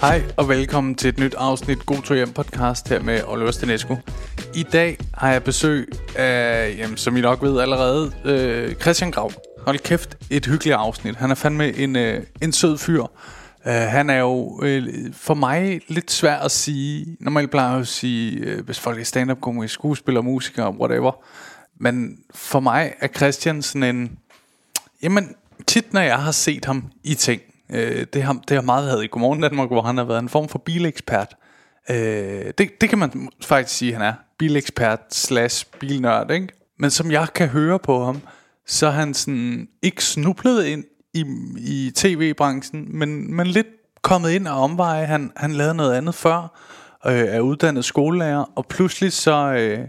Hej og velkommen til et nyt afsnit God to hjem podcast her med Oliver Stenesco. I dag har jeg besøg af, jamen, som I nok ved allerede, øh, Christian Grav. Hold kæft, et hyggeligt afsnit. Han er fandme en, øh, en sød fyr. Uh, han er jo øh, for mig lidt svær at sige. Normalt plejer jeg at sige, øh, hvis folk er stand-up komikere, skuespiller, musikere, whatever. Men for mig er Christian sådan en... Jamen, tit når jeg har set ham i ting, øh, det, har, det har meget været i Godmorgen Danmark, hvor han har været en form for bilekspert. Øh, det, det kan man faktisk sige, han er. Bilekspert slash bilnørd, ikke? Men som jeg kan høre på ham, så er han sådan ikke snublet ind i, i tv-branchen, men, men lidt kommet ind og omveje. Han, han lavede noget andet før, øh, er uddannet skolelærer, og pludselig så, øh,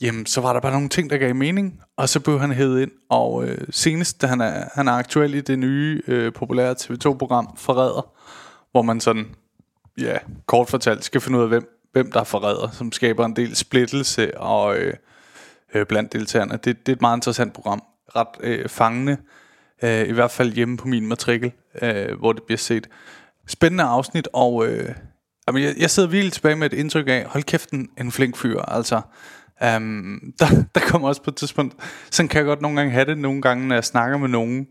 jamen, så var der bare nogle ting, der gav mening, og så blev han hævet ind, og øh, senest, da han er, han er aktuel i det nye, øh, populære TV2-program, Forræder, hvor man sådan, ja, kort fortalt, skal finde ud af, hvem, hvem der er forræder, som skaber en del splittelse og øh, øh, blandt deltagerne. Det, det er et meget interessant program, ret øh, fangende, øh, i hvert fald hjemme på min matrikel, øh, hvor det bliver set. Spændende afsnit, og øh, jamen, jeg, jeg sidder virkelig tilbage med et indtryk af, hold kæft en flink fyr, altså. Um, der, der kommer også på et tidspunkt, sådan kan jeg godt nogle gange have det, nogle gange, når jeg snakker med nogen,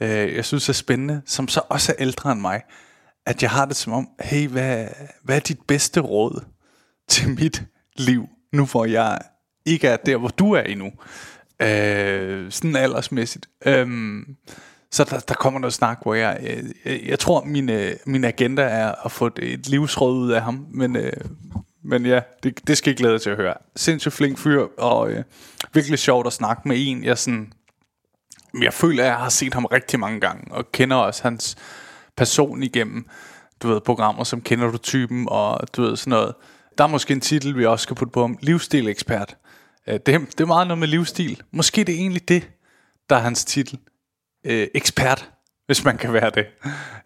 øh, jeg synes er spændende, som så også er ældre end mig, at jeg har det som om, hey, hvad, hvad er dit bedste råd til mit liv, nu hvor jeg ikke er der, hvor du er endnu? Øh, sådan aldersmæssigt. Um, så der, der kommer noget snak, hvor jeg, jeg, jeg tror, min, øh, min agenda er at få et livsråd ud af ham, men, øh, men ja, det, det skal jeg glæde til at høre. Sindssygt flink fyr, og øh, virkelig sjovt at snakke med en, jeg sådan, jeg føler, at jeg har set ham rigtig mange gange, og kender også hans person igennem, du ved, programmer som Kender du typen, og du ved sådan noget. Der er måske en titel, vi også skal putte på ham, livsstilekspert. Øh, det, det er meget noget med livsstil. Måske det er egentlig det, der er hans titel. Øh, ekspert, hvis man kan være det.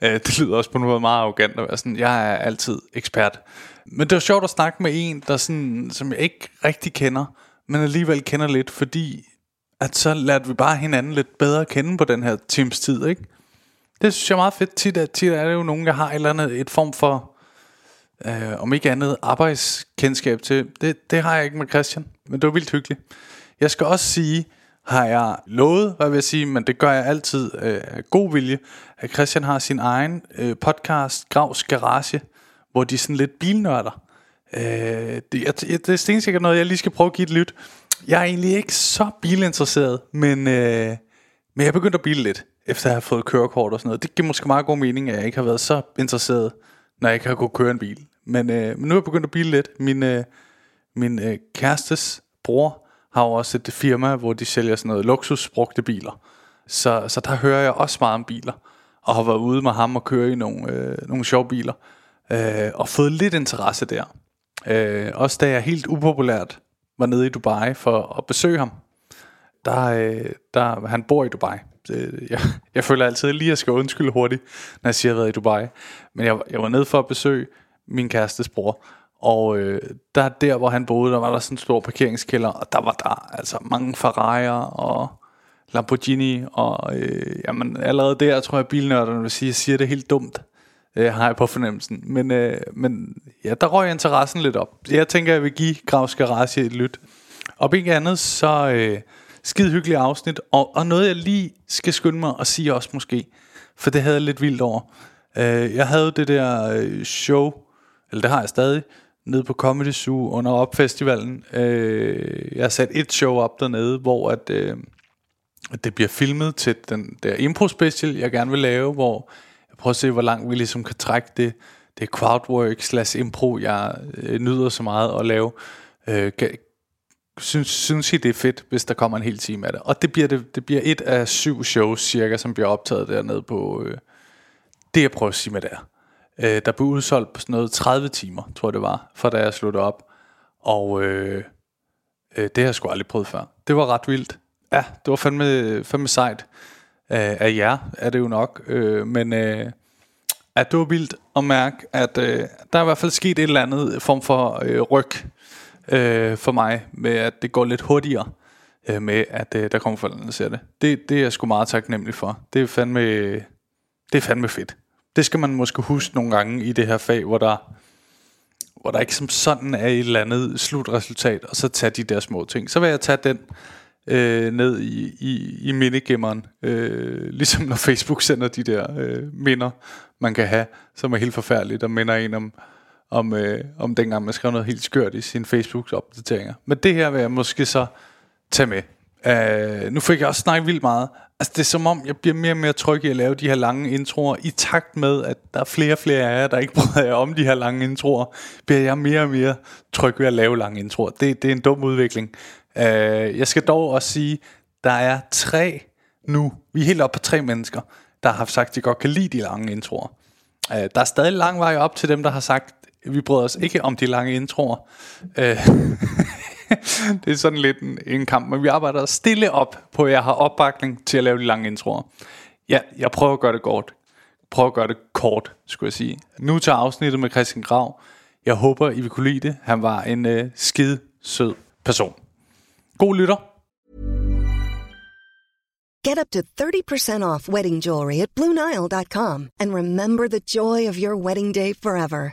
Øh, det lyder også på noget meget arrogant at være sådan, jeg er altid ekspert. Men det var sjovt at snakke med en, der sådan, som jeg ikke rigtig kender, men alligevel kender lidt, fordi at så lærte vi bare hinanden lidt bedre at kende på den her times tid, ikke? Det synes jeg er meget fedt. Tit, at, tit er det jo nogen, jeg har et eller andet, et form for øh, om ikke andet arbejdskendskab til. Det, det har jeg ikke med Christian, men det var vildt hyggeligt. Jeg skal også sige, har jeg lovet, hvad vil jeg sige, men det gør jeg altid øh, af god vilje, at Christian har sin egen øh, podcast, Gravs Garage, hvor de er sådan lidt bilnørder. Øh, det, jeg, det er stensikkert noget, jeg lige skal prøve at give et lyt. Jeg er egentlig ikke så bilinteresseret, men, øh, men jeg er begyndt at bile lidt, efter jeg har fået kørekort og sådan noget. Det giver måske meget god mening, at jeg ikke har været så interesseret, når jeg ikke har kunnet køre en bil. Men, øh, men nu er jeg begyndt at bile lidt. Min, øh, min øh, kærestes bror har jo også et firma, hvor de sælger sådan noget luksusbrugte biler. Så, så der hører jeg også meget om biler. Og har været ude med ham og køre i nogle, øh, nogle sjove biler. Øh, og fået lidt interesse der. Øh, også da jeg helt upopulært var nede i Dubai for at besøge ham. Der, øh, der, han bor i Dubai. Øh, jeg, jeg føler altid lige, at jeg skal undskylde hurtigt, når jeg siger, at jeg har været i Dubai. Men jeg, jeg var nede for at besøge min kærestes bror. Og øh, der, der hvor han boede, der var der sådan en stor parkeringskælder, og der var der altså mange Ferrari'er og Lamborghini, og øh, jamen, allerede der tror jeg, bilnørderne vil sige, at jeg siger det helt dumt, øh, har jeg på fornemmelsen. Men, øh, men ja, der røg interessen lidt op. Jeg tænker, jeg vil give Gravs Garage et lyt. Og ikke andet, så øh, skide hyggeligt afsnit, og, og noget jeg lige skal skynde mig at sige også måske, for det havde jeg lidt vildt over. Øh, jeg havde det der øh, show, eller det har jeg stadig, nede på Comedy Zoo under opfestivalen. Øh, jeg har sat et show op dernede, hvor at, øh, at det bliver filmet til den der impro special, jeg gerne vil lave, hvor jeg prøver at se, hvor langt vi ligesom kan trække det. Det er crowdwork slash impro, jeg øh, nyder så meget at lave. Øh, synes, synes I, det er fedt, hvis der kommer en hel time af det? Og det bliver, det, det bliver et af syv shows cirka, som bliver optaget dernede på... Øh, det jeg prøver at sige med det er. Øh, der blev udsolgt på sådan noget 30 timer, tror jeg det var, for da jeg sluttede op. Og øh, øh, det har jeg sgu aldrig prøvet før. Det var ret vildt. Ja, det var fandme, fandme sejt. Øh, af jer er det jo nok. Øh, men øh, at det var vildt at mærke, at øh, der er i hvert fald sket et eller andet form for øh, ryg øh, for mig, med at det går lidt hurtigere øh, med, at øh, der kommer folk, der ser det. det. Det er jeg sgu meget taknemmelig for. Det er fandme, det er fandme fedt. Det skal man måske huske nogle gange i det her fag, hvor der, hvor der ikke som sådan er et eller andet slutresultat, og så tage de der små ting. Så vil jeg tage den øh, ned i, i, i mindegemmeren, øh, ligesom når Facebook sender de der øh, minder, man kan have, som er helt forfærdeligt, og minder en om, om, øh, om dengang man skrev noget helt skørt i sine Facebook opdateringer. Men det her vil jeg måske så tage med. Uh, nu fik jeg også snakket vildt meget. Altså det er som om, jeg bliver mere og mere tryg i at lave de her lange introer, i takt med, at der er flere og flere af jer, der ikke bryder jer om de her lange introer, bliver jeg mere og mere tryg ved at lave lange introer. Det, det er en dum udvikling. Uh, jeg skal dog også sige, der er tre nu, vi er helt oppe på tre mennesker, der har sagt, at de godt kan lide de lange introer. Uh, der er stadig lang vej op til dem, der har sagt, vi bryder os ikke om de lange introer. Uh, det er sådan lidt en, en kamp, men vi arbejder stille op på, at jeg har opbakning til at lave de lange introer. Ja, jeg prøver at gøre det kort. Prøver at gøre det kort, skulle jeg sige. Nu til afsnittet med Christian Grav. Jeg håber, I vil kunne lide det. Han var en øh, skide sød person. God lytter. Get up to 30% off wedding jewelry at BlueNile.com and remember the joy of your wedding day forever.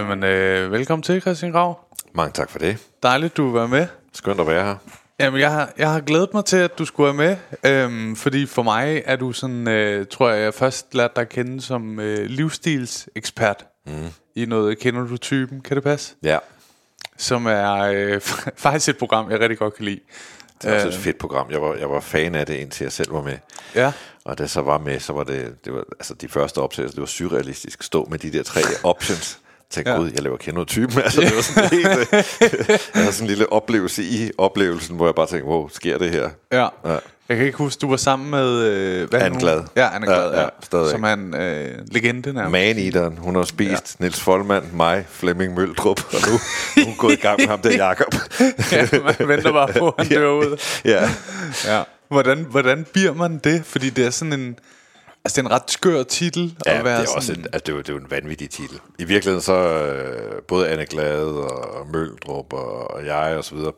Jamen, øh, velkommen til, Christian Grav. Mange tak for det. Dejligt, du var med. Skønt at være her. Jamen, jeg har, jeg har glædet mig til, at du skulle være med. Øhm, fordi for mig er du sådan, øh, tror jeg, jeg først lærte dig at kende som øh, livsstilsekspert mm. i noget Kender du typen? Kan det passe? Ja, Som er øh, faktisk et program, jeg rigtig godt kan lide. det var også et fedt program. Jeg var, jeg var fan af det, indtil jeg selv var med. Ja. Og da jeg så var med, så var det, det var, altså de første optagelser, det var surrealistisk. Stå med de der tre options. Tænk, Ja. gud, jeg laver kender typen. Altså, det var sådan helt, øh, jeg havde sådan en lille oplevelse i oplevelsen, hvor jeg bare tænkte, wow, sker det her? Ja. Ja. Jeg kan ikke huske, du var sammen med... Øh, hvad Anne? Glad. Ja, Anne Glad, Ja, ja. stadigvæk. Som en øh, legende nærmest. Man-eateren, hun har spist ja. Niels Folmand, mig, Flemming Møldrup, og nu, nu er hun gået i gang med ham der, Jakob. ja, man venter bare på, at han dør ud. ja. Ja. Hvordan, hvordan bliver man det? Fordi det er sådan en... Altså, det er en ret skør titel Ja, at være det er sådan... også en, altså, det, er jo, det er jo en vanvittig titel. I virkeligheden så øh, både Anne Glade og Møldrup og, og jeg og så videre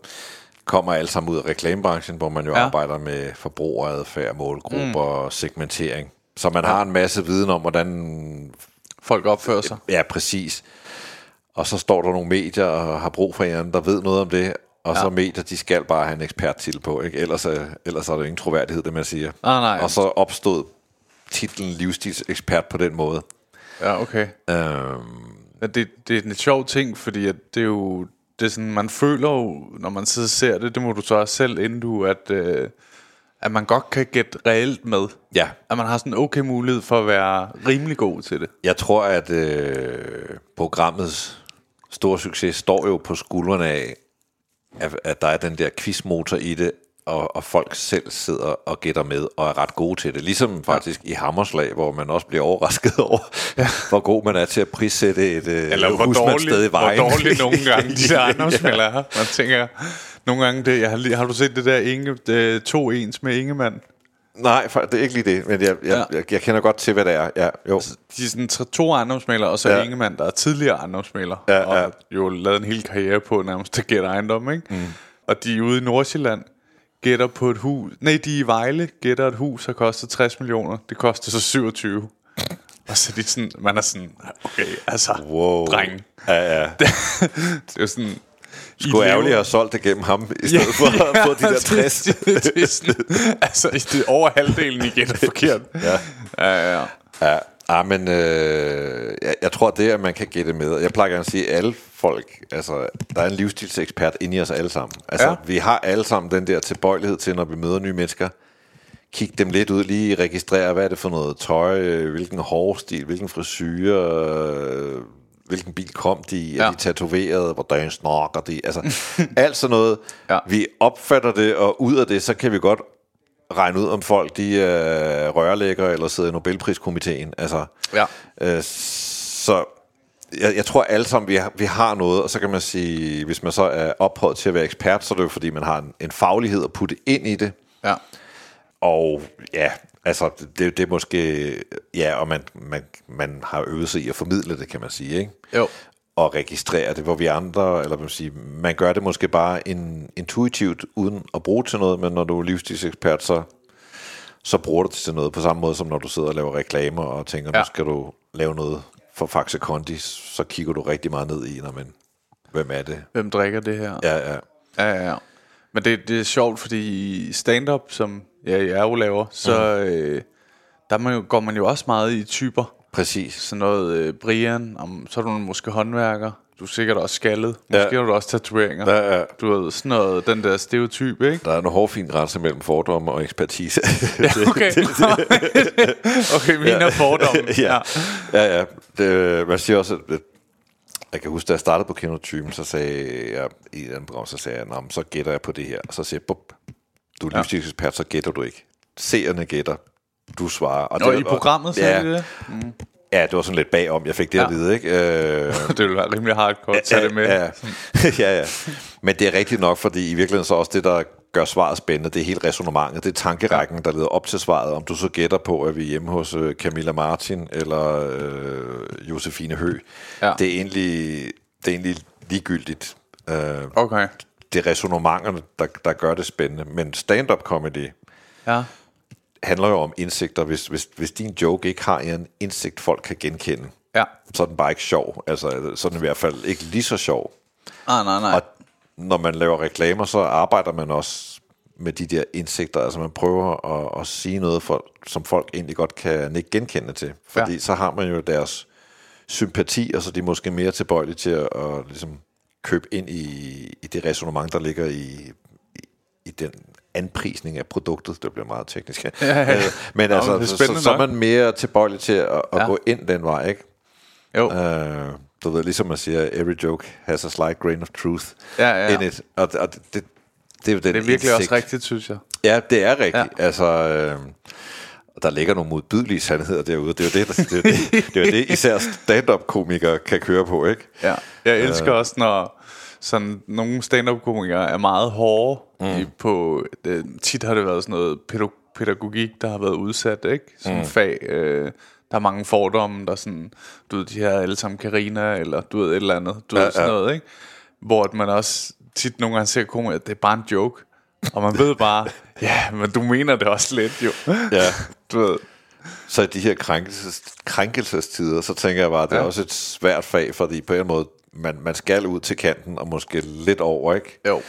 kommer alle sammen ud af reklamebranchen, hvor man jo Ja. ja. arbejder med forbrugeradfærd, målgrupper mm. og segmentering. Så man har en masse viden om, hvordan... Folk opfører sig. Ja, præcis. Og så står der nogle medier og har brug for en, der ved noget om det, og ja. så medier, de skal bare have en ekspert til på, ikke? Ellers, er, ellers er der ingen troværdighed, det man siger. Ah, nej. Og så opstod titlen livsstilsekspert på den måde. Ja, okay. Øhm, Ja, det, det er en sjov ting, fordi at det er jo... Det er sådan, man føler jo, når man sidder og ser det, det må du så også selv indue, at, øh, at man godt kan gætte reelt med. Ja. At man har sådan en okay mulighed for at være rimelig god til det. Jeg tror, at øh, programmets store succes står jo på skuldrene af, at, at der er den der quizmotor i det, og, og folk selv sidder og gætter med, og er ret gode til det. Ligesom faktisk i Hammerslag, hvor man også bliver overrasket over, ja. hvor god man er til at prissætte et øh, Eller hvor husmandssted i dårligt, hvor vejen. dårligt nogle gange de der Ja. ejendomsmælder er. Man tænker, nogle gange, det, jeg har, har du set det der Inge, det, to ens med Ingemann? Nej, for, det er ikke lige det, men jeg, jeg, Ja. ja. jeg, jeg kender godt til, hvad det er. Ja, jo. De er sådan to ejendomsmælder, og så ja. Ja. Ingemann, der er tidligere ejendomsmælder. Ja, og ja. har jo lavet en hel karriere på nærmest at gætte ejendom, ikke? Mm. Og de er ude i Nordsjælland, gætter på et hus. Nej, de er i Vejle, gætter et hus, der koster 60 millioner. Det koster så 27. Og så er de sådan, man er sådan, okay, altså, Wow. dreng. Ja, ja. det er jo sådan, Skulle ærgerligt have solgt det gennem ham, i stedet for at få de der 60. det, det, det, er sådan, altså, det er over halvdelen, I gætter forkert. Ja. Ja, ja. Ja, ah, men øh, jeg, jeg tror, det er, at man kan gætte med. Jeg plejer gerne at sige, at alle folk, altså, der er en livsstilsekspert inde i os alle sammen. Altså, Ja. ja. vi har alle sammen den der tilbøjelighed til, når vi møder nye mennesker, kigge dem lidt ud, lige registrere, hvad er det for noget tøj, øh, hvilken hårstil, hvilken frisyr, øh, hvilken bil kom de i, er Ja. de tatoveret, hvordan snakker de, altså alt sådan noget. Ja. Vi opfatter det, og ud af det, så kan vi godt regne ud, om folk de er rørlæggere eller sidder i Nobelpriskomiteen. Altså, Ja. øh, så jeg, jeg tror alle sammen, vi har, vi har noget, og så kan man sige, hvis man så er ophøjet til at være ekspert, så er det jo fordi, man har en, en faglighed at putte ind i det. ja. Og ja, altså, det, det er måske, ja, og man, man, man har øvet sig i at formidle det, kan man sige, ikke? Jo. Og registrere det, hvor vi andre, eller man sige, man gør det måske bare in, intuitivt, uden at bruge til noget, men når du er livsstilsekspert, så, så bruger du det til noget, på samme måde som når du sidder og laver reklamer, og tænker, ja. Nu skal du lave noget for Faxe Kondi, så kigger du rigtig meget ned i, når man, hvem er det? Hvem drikker det her? Ja, ja. Ja, ja, ja. Men det, det er sjovt, fordi i stand-up, som ja, jeg jo laver, så øh, der er man jo, går man jo også meget i typer. Præcis. Sådan noget øh, Brian, om, så er du måske håndværker. Du er sikkert også skaldet. Måske Ja. har du også tatoveringer. Ja, ja. Du ved, sådan noget, den der stereotyp, ikke? Der er en hårfin grænse mellem fordomme og ekspertise. Okay. okay, mine er fordomme. ja, ja, ja. Det, man siger også, at jeg kan huske, da jeg startede på Kenotypen, så sagde jeg i et andet program, så sagde jeg, "Nå, men så gætter jeg på det her. Og så siger jeg, bup, du er Ja. livsstilsekspert, så gætter du ikke. Seerne gætter, du svarer. Og Og i programmet, så ja, det det? ja, det var sådan lidt bagom, jeg fik det Ja. at vide, ikke? Øh, Det ville være rimelig hardcore at tage det med. Ja, ja, ja. Men det er rigtigt nok, fordi i virkeligheden så også det, der gør svaret spændende, det er helt resonemanget, det er tankerækken, der leder op til svaret. Om du så gætter på, at vi er hjemme hos øh, Camilla Martin eller øh, Josefine Hø, Ja. det, er egentlig, det er egentlig ligegyldigt. Øh, Okay. det er resonemangerne, der, der gør det spændende. Men stand-up comedy Ja. Handler jo om indsigter. Hvis, hvis, hvis din joke ikke har en indsigt, folk kan genkende, Ja. så er den bare ikke sjov. Altså, så er den i hvert fald ikke lige så sjov. Ah, nej, nej. Og når man laver reklamer, så arbejder man også med de der indsigter. Altså man prøver at, at sige noget, for, som folk egentlig godt kan ikke genkende til. Fordi Ja. så har man jo deres sympati, og så er de måske mere tilbøjelige til at, at ligesom købe ind i, i det resonemang, der ligger i, i, i den anprisning af produktet. Det bliver meget teknisk. Ja, ja. Øh, Men Nå, altså, men så, så, så er man mere tilbøjelig til at, at Ja. gå ind den vej, ikke? Jo. Øh, du ved, ligesom man siger, every joke has a slight grain of truth Ja, ja, ja. in it. Og, og det, det, det er jo den Det er virkelig indsigt. også rigtigt, synes jeg. Ja, det er rigtigt. Ja. Altså, øh, der ligger nogle modbydelige sandheder derude. Det er jo det, der, det, er det, det, er det især stand-up-komikere kan køre på, ikke? Ja. Jeg elsker også, når sådan nogle stand-up-komikere er meget hårde mm. på... Det, tit har det været sådan noget pædag- pædagogik, der har været udsat, ikke? Sådan mm. fag. Øh, der er mange fordomme, der sådan... Du ved, de her alle sammen Karina eller du ved, et eller andet. Du ja, ved, sådan ja. noget, ikke? Hvor man også tit nogle gange ser komikere, at det er bare en joke. Og man ved bare, ja, men du mener det også lidt, jo. Ja. Du ved, Så i de her krænkelses, krænkelsestider, så tænker jeg bare, at det. Ja. er også et svært fag, fordi på en måde, man, man skal ud til kanten, og måske lidt over, ikke? jo.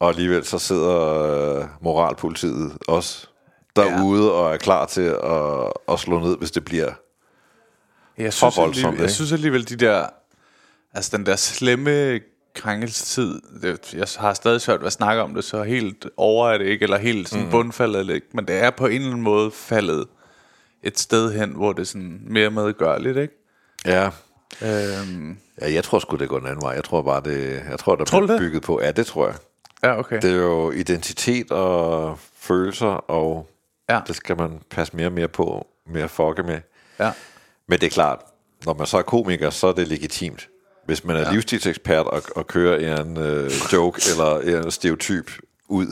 Og alligevel så sidder øh, moralpolitiet også derude ja. og er klar til at, at slå ned, hvis det bliver... Jeg For synes, voldsomt, alligevel, jeg synes alligevel, de der... Altså, den der slemme krænkelsetid, det, jeg har stadig svært ved at snakke om det, så helt over er det ikke, eller helt sådan mm. bundfaldet er det ikke, men det er på en eller anden måde faldet et sted hen, hvor det er sådan mere medgørligt, ikke? Ja, Øhm, ja jeg tror sgu, det går den anden vej. Jeg tror bare, det, jeg tror, der Tror bliver det? bygget på. Ja, det tror jeg. ja, okay. Det er jo identitet og følelser, og ja, det skal man passe mere og mere på, mere fucke med. ja, Men det er klart, når man så er komiker, så er det legitimt. Hvis man er ja. livsstilsekspert og, og kører en øh, joke eller en stereotyp ud,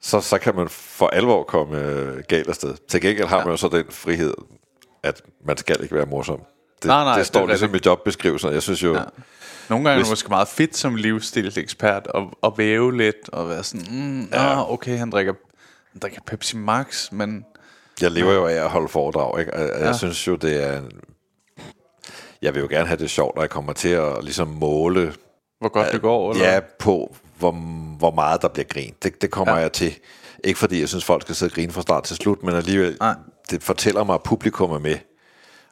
så, så kan man for alvor komme øh, galt afsted. Til gengæld har ja. man jo så den frihed, at man skal ikke være morsom. Det, Nej, nej, det står det er ligesom i jobbeskrivelsen. Jeg synes jo, ja. Nogle gange er Hvis- det måske meget fedt som livsstilsekspert at, at væve lidt og være sådan, mm, ja. ah, okay, han drikker, han drikker Pepsi Max, men jeg lever jo af at holde foredrag. Ikke? Og Jeg, ja. synes jo, det er... Jeg vil jo gerne have det sjovt, når jeg kommer til at ligesom måle Hvor godt det går, eller? Ja, på hvor, hvor meget der bliver grint. Det, det kommer ja. jeg til. Ikke fordi jeg synes, folk skal sidde og grine fra start til slut, men alligevel, Nej. det fortæller mig, at publikum er med.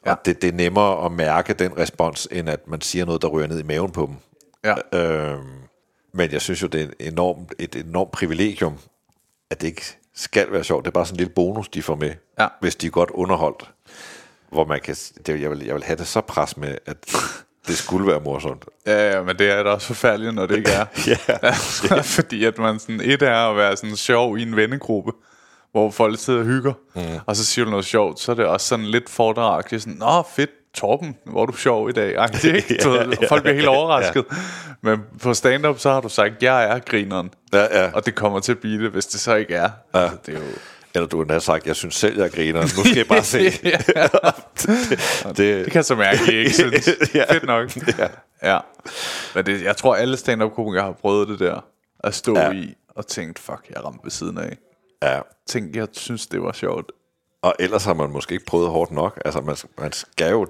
Ja. Og det, det er nemmere at mærke den respons, end at man siger noget, der ryger ned i maven på dem. Ja. Øhm, men jeg synes jo, det er en enormt, et enormt privilegium, at det ikke skal være sjovt. Det er bare sådan en lille bonus, de får med, Ja. hvis de er godt underholdt. Hvor man kan, det, jeg, vil, jeg vil have det så pres med, at det skulle være morsomt. Ja, ja, men det er da også forfærdeligt, når det ikke er. Ja. altså, fordi at man sådan, et er at være sådan sjov i en vennegruppe, hvor folk sidder og hygger, mm. og så siger du noget sjovt, så er det også sådan lidt fordragtigt, sådan, Nå, fedt, Torben, hvor er du sjov i dag. Ej, det er ikke, ved, og folk bliver helt overrasket. Men på stand-up, så har du sagt, jeg er grineren. Ja, ja. Og det kommer til at blive det, hvis det så ikke er. Ja. Altså, det er jo... Eller du har sagt, jeg synes selv, jeg griner. Nu skal jeg bare se. ja, det, det kan jeg så mærke, at I ikke synes. Ja. Fedt nok. Ja. ja. Men det, jeg tror, alle stand-up-komikere har prøvet det der. At stå Ja. i og tænkt, fuck, jeg ramte ved siden af. Ja. Tænk, jeg synes, det var sjovt. Og ellers har man måske ikke prøvet hårdt nok. Altså, man, man skal jo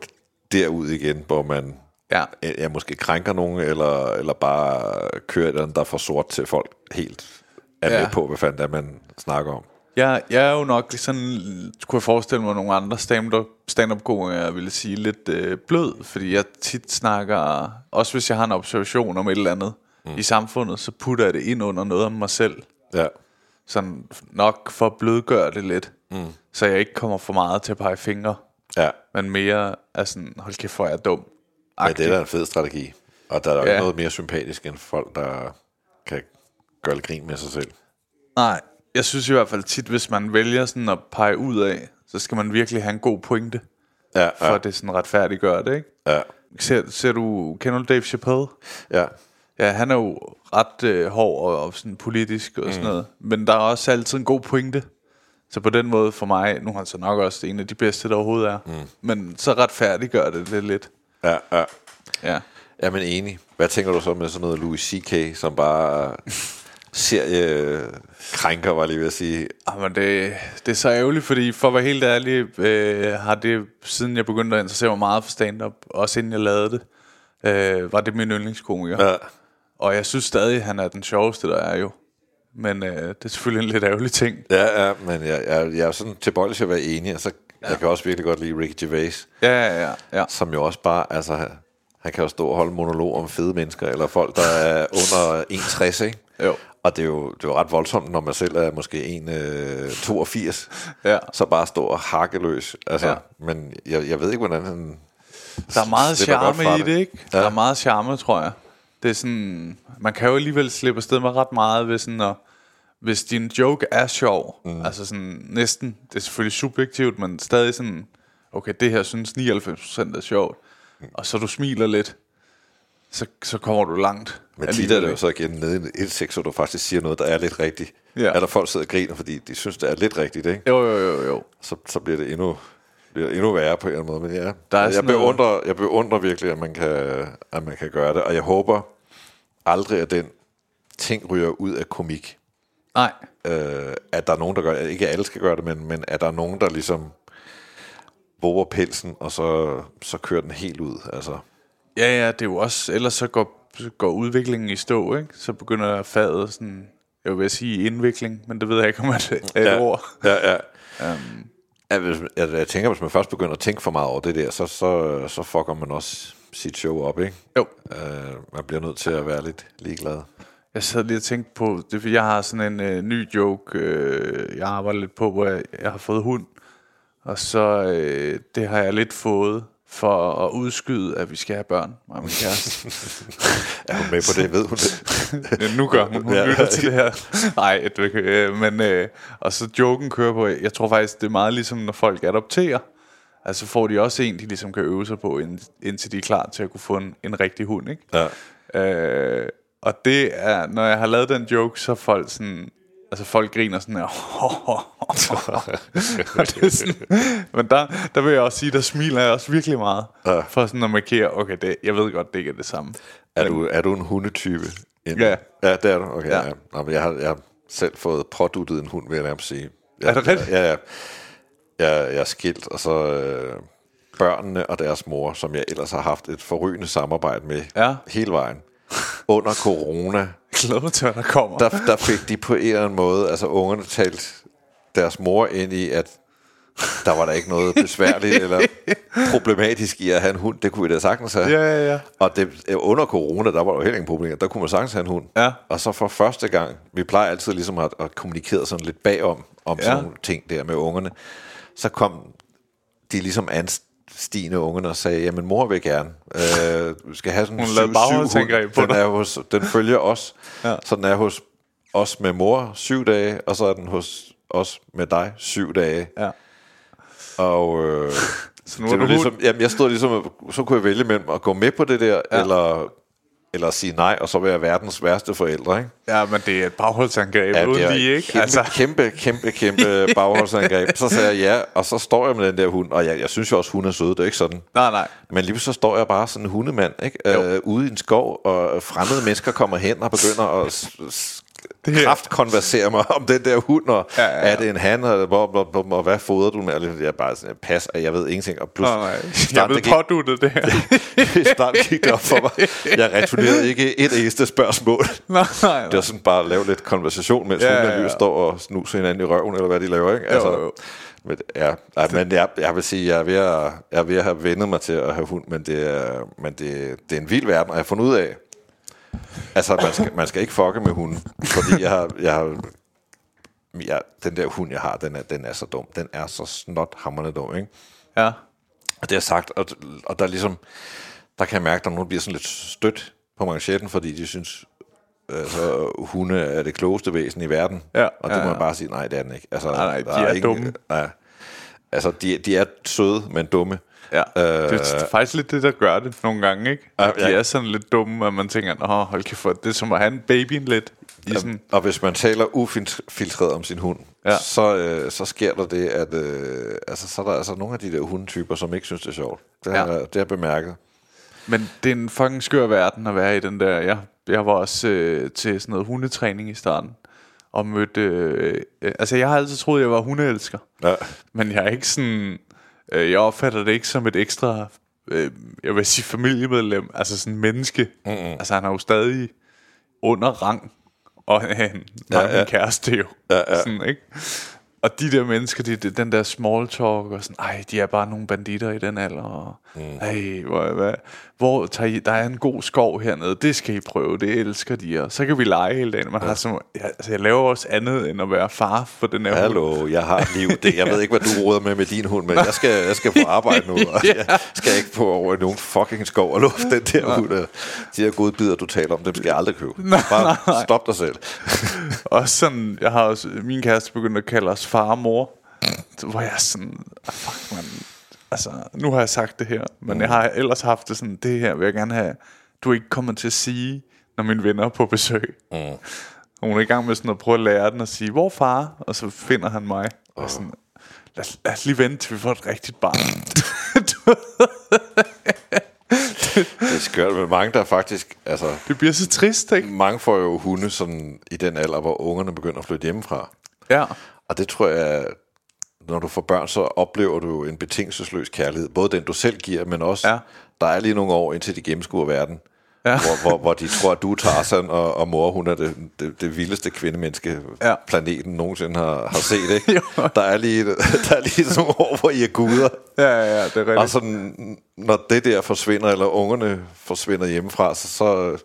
derud igen, hvor man Ja. ja, måske krænker nogen, eller, eller bare kører andet, der er for sort til folk helt er Ja. med på, hvad fanden det er, man snakker om. Jeg, jeg er jo nok sådan, kunne jeg forestille mig, nogle andre stand-up, jeg ville sige, lidt øh, blød, fordi jeg tit snakker, også hvis jeg har en observation om et eller andet mm. i samfundet, så putter jeg det ind under noget om mig selv. Ja. Sådan nok for at blødgøre det lidt, mm. så jeg ikke kommer for meget til at pege fingre, ja. men mere er sådan, hold kæft, hvor er jeg dum. Men det er da en fed strategi. Og der er Ja. ikke noget mere sympatisk, end folk, der kan gøre lidt grin med sig selv. Nej, jeg synes i hvert fald tit, hvis man vælger sådan at pege ud af, så skal man virkelig have en god pointe, Ja, for ja, at det sådan retfærdiggør det, ikke? ja, Ser, ser du, kender du Dave Chappelle? ja. Ja, han er jo ret øh, hård og, og sådan politisk og sådan noget. Men der er også altid en god pointe. Så på den måde for mig, nu er han så nok også en af de bedste, der overhovedet er. Mm. Men så retfærdiggør det det lidt. ja, ja. Ja. Jamen enig. Hvad tænker du så med sådan noget Louis C.K., som bare seriekrænker, var jeg lige ved at sige. Jamen, det, det er så ærgerligt, fordi for at være helt ærlig, øh, har det, siden jeg begyndte at interessere mig meget for stand-up, også inden jeg lavede det, øh, var det min yndlingskomiker. Ja. Og jeg synes stadig, han er den sjoveste, der er jo. Men øh, det er selvfølgelig en lidt ærgerlig ting. Ja, ja, men jeg, jeg, jeg er sådan tilbøjelig til at være enig, og så ja. jeg kan også virkelig godt lide Ricky Gervais, Ja, ja, ja. ja. som jo også bare, altså, han- kan jo stå og holde monolog om fede mennesker, eller folk, der er under 1,60, ikke? Jo. Og det er, jo, det er jo ret voldsomt, når man selv er måske 1,82, Ja. så bare stå og hakkeløs. Altså, Ja. Men jeg, jeg ved ikke, hvordan han... Der er meget charme i det, ikke? Ja. Der er meget charme, tror jeg. Det er sådan, man kan jo alligevel slippe afsted med ret meget, hvis, sådan, at, hvis din joke er sjov. Mm. Altså sådan næsten, det er selvfølgelig subjektivt, men stadig sådan, okay, det her synes 99% er sjovt. Mm. Og så du smiler lidt, så, så kommer du langt. Men tit er det jo så igen nede i et sex, hvor du faktisk siger noget, der er lidt rigtigt. Ja. Er der folk, der sidder og griner, fordi de synes, det er lidt rigtigt, ikke? Jo, jo, jo, jo. så, så bliver det endnu, bliver endnu værre på en eller anden måde. Men ja, Der er jeg, sådan noget- beundrer, jeg beundrer virkelig, at man, kan, at man kan gøre det. Og jeg håber aldrig, at den ting ryger ud af komik. Nej, Øh, at der er nogen, der gør det. Ikke alle skal gøre det, men, men at der er nogen, der ligesom våger pelsen, og så, så kører den helt ud. Altså, ja, ja, det er jo også, ellers så går, så går udviklingen i stå, ikke? Så begynder faget sådan, jeg vil sige indvikling, men det ved jeg ikke, om det er et ja, ord. Ja, ja. Um, ja hvis, jeg, jeg tænker, hvis man først begynder at tænke for meget over det der, så, så, så fucker man også sit show op, ikke? Jo. Uh, man bliver nødt til at være lidt ligeglad. Jeg sad lige og tænkte på, det fordi, jeg har sådan en øh, ny joke, øh, jeg arbejder lidt på, hvor jeg, jeg har fået hund. Og så, øh, det har jeg lidt fået for at udskyde, at vi skal have børn, mig og min kæreste. Er hun med på det? Ved hun det? Ja, nu gør hun, hun Ja. lytter til det her. Nej, det ikke, øh, men øh, og så joken kører på, jeg tror faktisk, det er meget ligesom, når folk adopterer. Altså får de også en, de ligesom kan øve sig på, ind, indtil de er klar til at kunne få en, en rigtig hund, ikke? Ja. Øh, og det er, når jeg har lavet den joke, så er folk sådan, altså folk griner sådan her. Og det er sådan, men der, der vil jeg også sige, der smiler jeg også virkelig meget. Ja. For sådan at markere, okay, det, jeg ved godt, det ikke er det samme. Er du, er du en hundetype? En, Ja. Ja, det er du. Okay, Ja. ja. Ja. Nå, men jeg, har, jeg har selv fået påduttet en hund, vil jeg nærmest sige. Jeg, Er det rigtigt? Ja, ja. Jeg, jeg er skilt, og så øh, børnene og deres mor, som jeg ellers har haft et forrygende samarbejde med Ja. hele vejen. under corona, der kommer. der, der fik de på en eller anden måde, altså ungerne talt deres mor ind i, at der var der ikke noget besværligt eller problematisk i at have en hund. Det kunne vi da sagtens have. Ja, ja, ja. Og det, under corona, der var der jo heller ingen problemer. Der kunne man sagtens have en hund. Ja. Og så for første gang, vi plejer altid ligesom at, at kommunikere sådan lidt bagom, om sådan Ja. nogle ting der med ungerne. Så kom de ligesom anstigende ungerne og sagde, jamen mor vil gerne. Øh, vi skal have sådan en Hun lavede bagholdsangreb på den, er hos, den følger os. Ja. Så den er hos os med mor syv dage, og så er den hos os med dig syv dage. Ja. Og øh, Så nu det var du ligesom, hund. jamen, jeg stod ligesom, så kunne jeg vælge mellem at gå med på det der, ja. eller, eller sige nej, og så være verdens værste forældre, ikke? Ja, men det er et bagholdsangreb Ja, uden det er lige, ikke? Kæmpe, altså. kæmpe, kæmpe, kæmpe bagholdsangreb. Så sagde jeg ja, og så står jeg med den der hund, og jeg, jeg synes jo også, hun er sød, det er ikke sådan. Nej, nej. Men lige så står jeg bare sådan en hundemand, ikke? Øh, ude i en skov, og fremmede mennesker kommer hen og begynder at Det her- kraftkonversere mig om den der hund, og Ja, ja, ja. er det en han, og, hvor, hvor, hvor, og hvad fodrer du med? Og Jeg er bare sådan, pas, og jeg ved ingenting. Og plus, Nej, nej. Jeg ved det påduttet det her. snart gik det op for mig. Jeg returnerede ikke et eneste spørgsmål. nej, nej, Det var sådan bare at lave lidt konversation, mens Ja, ja, hun ja, ja. står og snuser hinanden i røven, eller hvad de laver, ikke? Altså, jo. Men, ja, ej, men jeg, jeg vil sige, jeg er, ved at, jeg er ved at have vendet mig til at have hund, men det er, men det, det er en vild verden, og jeg har fundet ud af, altså man skal, man skal ikke fucke med hunden, fordi jeg har, jeg har jeg, den der hund, jeg har, den er, den er så dum. Den er så snot hammerne dum, ikke? Ja. Og det har jeg sagt, og, og der er ligesom, der kan jeg mærke, at der nogen bliver sådan lidt stødt på manchetten, fordi de synes, altså, hunde er det klogeste væsen i verden. Ja, og det ja, må jeg bare sige, nej, det er den ikke. Altså, Nej, nej, de der er dumme. Nej. Altså, de, de er søde, men dumme. Ja, Øh, det er faktisk lidt det, der gør det nogle gange, ikke? Ja, At de ja. er sådan lidt dumme, at man tænker, Nå, hold kæft, for det er som at have en baby lidt. I sådan, Og hvis man taler ufiltreret om sin hund, Ja. ja. så, øh, så sker der det, at øh, altså, så er der altså nogle af de der hundetyper, som ikke synes, det er sjovt. Det har, Ja. ja. det har jeg bemærket. Men det er en fucking skør verden at være i den der. Jeg, jeg var også øh, til sådan noget hundetræning i starten. Og mødte... Øh, øh, altså, jeg har altid troet, jeg var hundeelsker. Ja. Men jeg er ikke sådan... Øh, jeg opfatter det ikke som et ekstra... Øh, jeg vil sige familiemedlem. Altså sådan en menneske. Mm-hmm. Altså, han er jo stadig under rang. Og han ja, ja. ja. min kæreste jo. Ja, ja. Sådan, ikke? Og de der mennesker, de, de, den der small talk, og sådan, ej, de er bare nogle banditter i den alder, og mm. ej, hvor, hvad, hvor tager I, der er en god skov hernede, det skal I prøve, det elsker de, og så kan vi lege hele dagen. Man ja. har som, jeg, altså, jeg laver også andet, end at være far for den her hund. Hallo, jeg har liv. Det, jeg ved ikke, hvad du råder med med din hund, men jeg skal, jeg skal på arbejde nu, og jeg skal ikke på over i nogen fucking skov og lufte den der hund. De her godbidder, du taler om, dem skal jeg aldrig købe. Bare stop dig selv. Og sådan, jeg har også, min kæreste begyndt at kalde os far og mor, hvor jeg sådan, ah, fuck man, altså, nu har jeg sagt det her, men jeg har ellers haft det sådan, det her vil jeg gerne have, du er ikke kommet til at sige, når mine venner er på besøg. Mm. Og hun er i gang med sådan at prøve at lære den at sige, hvor far? Og så finder han mig. Og sådan, lad, os- lad os lige vente, til vi får et rigtigt barn. Det er skørt, men mange der faktisk, altså, det bliver så trist, ikke? mange får jo hunde sådan i den alder, hvor ungerne begynder at flytte hjemmefra. Ja. Og det tror jeg, når du får børn, så oplever du en betingelsesløs kærlighed. Både den, du selv giver, men også, Ja. der er lige nogle år, indtil de gennemskuer verden. Ja. Hvor, hvor, hvor de tror, at du er Tarzan, og, og mor, hun er det, det, det vildeste kvindemenneske, Ja. planeten nogensinde har, har set. Ikke? Der, er lige, der er lige sådan nogle år, hvor I er guder. Ja, ja, ja, det er rigtigt. Og sådan, når det der forsvinder, eller ungerne forsvinder hjemmefra, så, så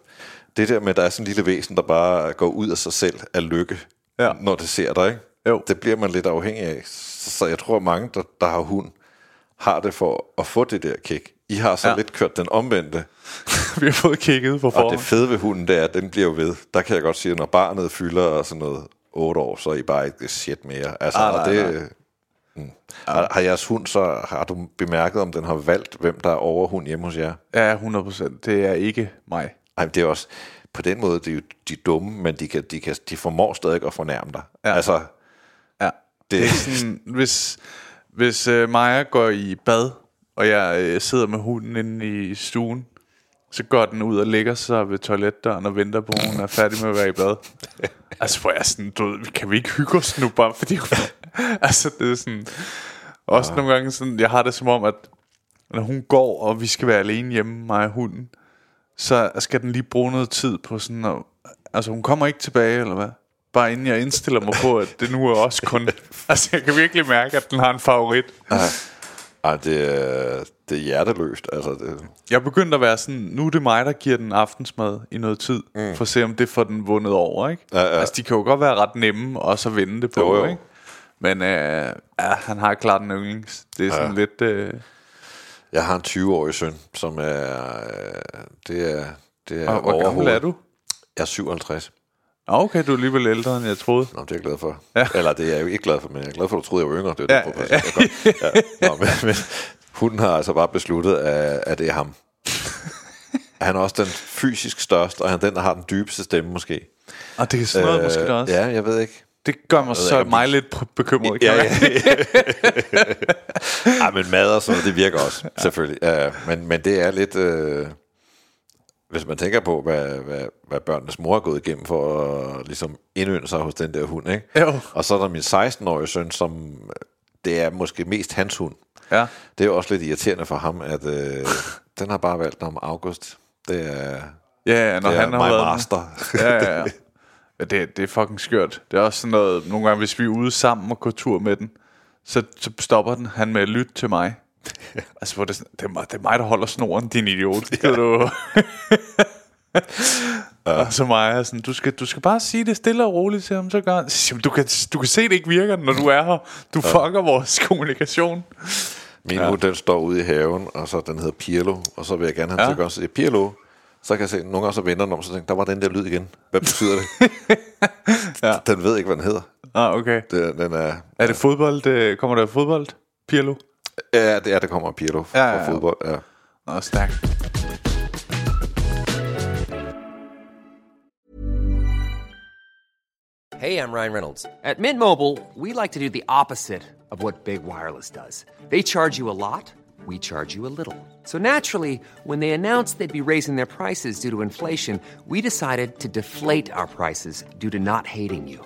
det der med, at der er sådan en lille væsen, der bare går ud af sig selv af lykke, Ja. når det ser dig, ikke? Jo. det bliver man lidt afhængig af. Så, jeg tror, at mange, der, der har hund, har det for at få det der kick. I har så Ja. lidt kørt den omvendte. vi har fået kigget på Og forhånd. det fede ved hunden, det er, at den bliver jo ved. Der kan jeg godt sige, at når barnet fylder sådan noget 8 år, så er I bare ikke shit mere. Altså, Ah, og nej, det, nej. Mm. Har, har jeres hund så, har du bemærket, om den har valgt, hvem der er overhund hjemme hos jer? Ja, 100 procent. Det er ikke mig. Ej, men det er også, på den måde, det er jo de er dumme, men de, kan, de, kan, de formår stadig at fornærme dig. Ja. Altså. Det, er sådan, hvis, hvis øh, Maja går i bad, og jeg øh, sidder med hunden inde i stuen, så går den ud og lægger sig ved toiletdøren og venter på, at hun er færdig med at være i bad. altså, hvor jeg sådan, du kan vi ikke hygge os nu bare, fordi altså, det er sådan... Også nogle gange sådan, jeg har det som om, at når hun går, og vi skal være alene hjemme, mig og hunden, så skal den lige bruge noget tid på sådan at, Altså hun kommer ikke tilbage, eller hvad? Bare inden jeg indstiller mig på, at det nu er også kun... altså jeg kan virkelig mærke, at den har en favorit. Ej, det er, det er hjerteløst. Altså, det, Jeg er begyndt at være sådan, nu er det mig, der giver den aftensmad i noget tid, mm. for at se, om det får den vundet over, ikke? Ja, ja. Altså, de kan jo godt være ret nemme også at vende det på, Jo, jo. ikke? Men øh, ja, han har klart en yndlings. Det er sådan Ja. lidt... Øh, jeg har en 20-årig søn, som er... øh, Det er, det er og, hvor gammel er du? Jeg er 57. Nå, okay, du er alligevel ældre, end jeg troede. Nå, det er jeg glad for. Ja. Ja. Eller det er jeg jo ikke glad for, men jeg er glad for, at du troede, jeg var yngre. Det er Ja, det, ja, jeg. Ja. Nå, men, men hunden har altså bare besluttet, at, at det er ham. Han er også den fysisk største, og han er den, der har den dybeste stemme måske. Og det er sådan noget øh, måske også. Ja, jeg ved ikke. Det gør mig så ikke, mig lidt bekymret. Ja, ja. jeg- Ej, men mad og sådan noget, det virker også, selvfølgelig. Ja, men, men det er lidt... Øh, hvis man tænker på, hvad, hvad, hvad børnenes mor er gået igennem for at ligesom indønde sig hos den der hund, ikke? Jo. Og så er der min 16-årige søn, som det er måske mest hans hund. Ja. Det er jo også lidt irriterende for ham, at øh, den har bare valgt om August. Det er, Ja, når det er han my har været... master. Ja, ja, ja. ja det, det er fucking skørt. Det er også sådan noget, nogle gange, hvis vi er ude sammen og går tur med den, så, så stopper den han med at lytte til mig. Altså, hvor det, sådan, det, er mig, det er mig, der holder snoren, din idiot. Ja. Du... Og så mig er sådan, du skal, du skal bare sige det stille og roligt til ham, så gør han. Du kan, du kan se, det ikke virker, når du er her. Du fucker vores kommunikation. Min ja. den står ude i haven, og så den hedder Pirlo, og så vil jeg gerne have Ja. til at sige Pirlo. Så kan jeg se, nogle gange så vender den om, så tænker der var den der lyd igen. Hvad betyder det? Ja. Den ved ikke, hvad den hedder. Ah, okay. Det, den er, Er det fodbold? Det, kommer der fodbold? Pirlo? Ja, det er, det kommer Pirlo fra Ja, ja, ja. fodbold. Ja. Nå, stærkt. Hey, I'm Ryan Reynolds. At Mint Mobile, we like to do the opposite of what Big Wireless does. They charge you a lot, we charge you a little. So naturally, when they announced they'd be raising their prices due to inflation, we decided to deflate our prices due to not hating you.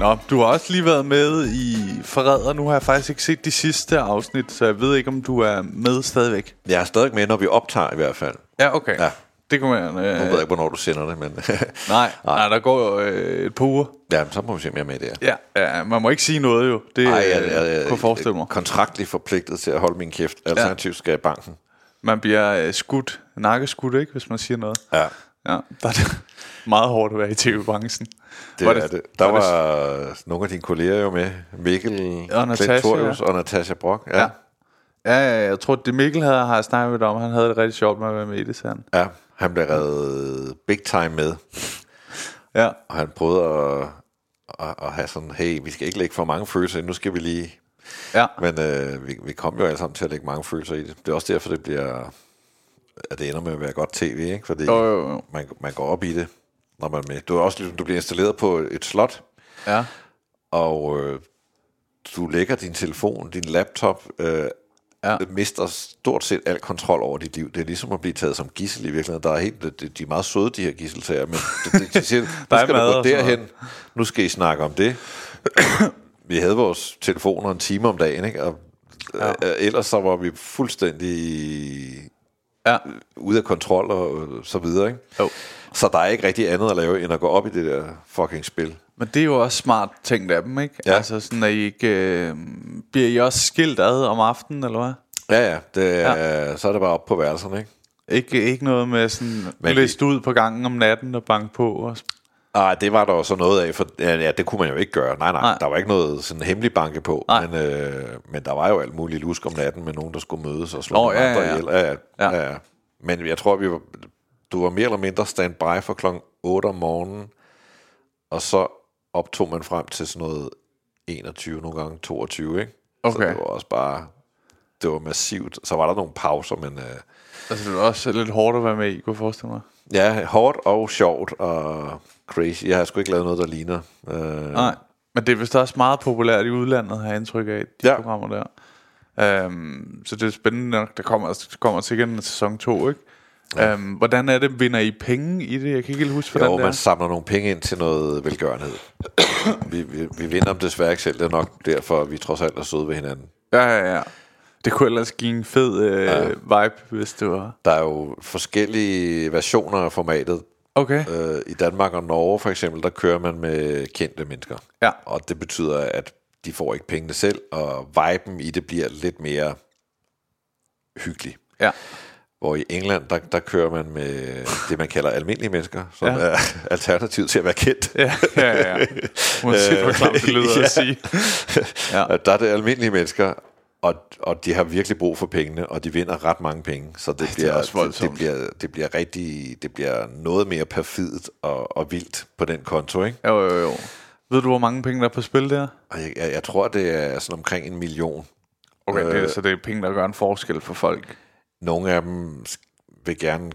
Nå, du har også lige været med i Forræder. Nu har jeg faktisk ikke set de sidste afsnit, så jeg ved ikke, om du er med stadigvæk. Jeg er stadig med, når vi optager i hvert fald. Ja, okay. Ja. Det kunne man... Nu ved jeg Øh, ikke, hvornår du sender det, men nej, nej, der går øh, et par uger. ja, så må vi se mere med det. her. Ja, ja, man må ikke sige noget jo. Det Ej, Ej, jeg, jeg, jeg, jeg, jeg, kunne jeg forestille mig. kontraktligt forpligtet til at holde min kæft. Alternativt skal jeg i banken. Man bliver øh, skudt, nakkeskudt, ikke, hvis man siger noget. Ja, Ja, der er det meget hårdt at være i tv-branchen. det Var det- det, det. Der var var, det- nogle af dine kolleger jo med. Mikkel Og Natasha, ja. og Natasha Brock. Ja. Ja. Ja, jeg tror, det Mikkel havde, har jeg snakket om. Han havde det rigtig sjovt med at være med i det, sagde han. ja. Han blev reddet big time med. Ja, Og han prøvede at, at, at have sådan, hey, vi skal ikke lægge for mange følelser i, nu skal vi lige... ja. Men øh, vi, vi kom jo alle sammen til at lægge mange følelser i det. Det er også derfor, det bliver... At det ender med at være godt tv, ikke? Fordi Jo, jo, jo. Man, man går op i det, når man er med. Du er også du bliver installeret på et slot, Ja, og øh, du lægger din telefon, din laptop, øh, Ja. mister stort set al kontrol over dit liv. Det er ligesom at blive taget som gissel i virkeligheden. Der er helt, de, de er meget søde, de her gisseltager, men de, de, siger, nu er skal du gå derhen, nu skal I snakke om det. vi havde vores telefoner en time om dagen, ikke? Og, ja. øh, ellers så var vi fuldstændig ja. ude af kontrol og så videre, ikke? Jo. Så der er ikke rigtig andet at lave, end at gå op i det der fucking spil. Men det er jo også smart tænkt af dem, ikke? Ja. Altså sådan, at I ikke... Øh, bliver I også skilt ad om aftenen, eller hvad? Ja, ja, det, ja. så er det bare op på værelserne, ikke? Ikke, ikke noget med sådan Men list ud på gangen om natten og banke på. Og, Ah, det var der jo så noget af, for ja, det kunne man jo ikke gøre. Nej, nej, Nej. der var ikke noget sådan hemmelig banke på. Nej. Men, øh, men der var jo alt muligt lusk om natten med nogen, der skulle mødes og slå nogle ja, andre ja, ja. ihjel. Ja, ja, Ja. Men jeg tror, vi var, du var mere eller mindre standby for klokken 8 om morgenen, og så optog man frem til sådan noget 21, nogle gange 22, ikke? Så Okay. det var også bare, det var massivt. Så var der nogle pauser, men... Øh, Altså, det var også lidt hårdt at være med i, kunne jeg forestille mig. Ja, hårdt og sjovt og crazy. Jeg har sgu ikke lavet noget, der ligner. Øh, Nej, men det er vist også meget populært i udlandet, har jeg indtryk af, de ja. Programmer der. Um, så det er spændende nok, der kommer, der kommer sikkert en sæson 2, ikke? Ja. Um, hvordan er det? Vinder I penge i det? Jeg kan ikke helt huske, hvordan Jo, det man er. samler nogle penge ind til noget velgørenhed. vi, vi, vi vinder dem desværre ikke selv. Det er nok derfor, at vi trods alt er søde ved hinanden. Ja, ja, ja. Det kunne ellers give en fed øh, ja. vibe, hvis det var... Der er jo forskellige versioner af formatet. Okay. Øh, I Danmark og Norge for eksempel, der kører man med kendte mennesker. Ja. Og det betyder, at de får ikke pengene selv, og viben i det bliver lidt mere hyggelig. Ja. Hvor i England, der, der kører man med det, man kalder almindelige mennesker, som Ja. ja. er alternativ til at være kendt. Ja, ja, ja. Uanset hvor klamt det lyder at sige. Ja. Og Der er det almindelige mennesker, og, og de har virkelig brug for pengene, og de vinder ret mange penge. Så det, det er bliver, det, voldsomt. det, bliver, det bliver rigtig, det bliver noget mere perfidt og, og vildt på den konto, ikke? Jo, jo, jo. Ved du, hvor mange penge der er på spil der? Jeg, jeg, jeg tror, det er sådan omkring en million. Okay, øh, det, er- Øh. så det er penge, der gør en forskel for folk. Nogle af dem vil gerne